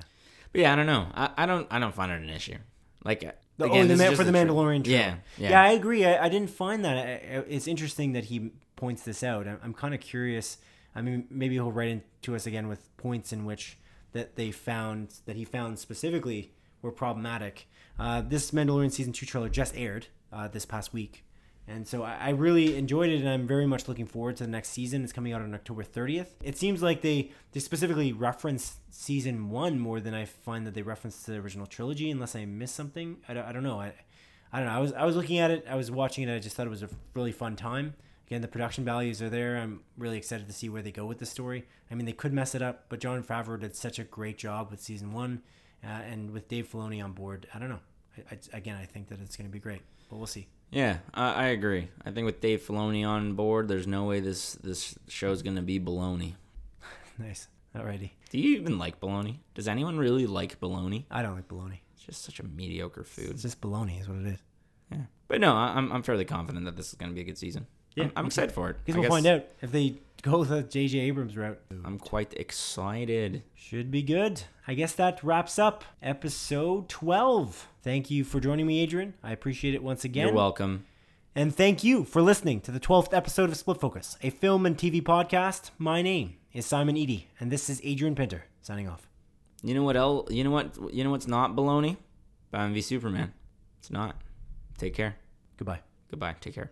But yeah, I don't know. I, I don't I don't find it an issue. Like uh, The, again, oh, the man, for the Mandalorian trailer. Yeah, yeah, yeah, I agree. I, I didn't find that. I- it's interesting that he points this out. I'm, I'm kind of curious. I mean, maybe he'll write into us again with points in which that they found that he found specifically were problematic. Uh, this Mandalorian season two trailer just aired uh, this past week, and so I, I really enjoyed it, and I'm very much looking forward to the next season. It's coming out on October 30th. It seems like they they specifically reference season one more than I find that they reference the original trilogy, unless I miss something. I don't, I don't know. I I don't know. I was I was looking at it. I was watching it. I just thought it was a really fun time. Again, the production values are there. I'm really excited to see where they go with the story. I mean, they could mess it up, but Jon Favreau did such a great job with season one, uh, and with Dave Filoni on board. I don't know. I, I, again, I think that it's going to be great, but we'll see. Yeah. I, I agree. I think with Dave Filoni on board, there's no way this this show's gonna be baloney. Nice. Alrighty. Do you even like bologna? Does anyone really like bologna? I don't like bologna. It's just such a mediocre food. It's just bologna, is what it is. Yeah. But no, I- I'm I'm fairly confident that this is gonna be a good season. Yeah, I'm, I'm excited for it. Because we'll guess find out if they go the J.J. Abrams route. I'm quite excited. Should be good. I guess that wraps up episode 12. Thank you for joining me, Adrian. I appreciate it once again. You're welcome. And thank you for listening to the 12th episode of Split Focus, a film and TV podcast. My name is Simon Eady, and this is Adrian Pinter signing off. You know what else? You know what? You know what's not baloney? Batman v Superman. It's not. Take care. Goodbye. Goodbye. Take care.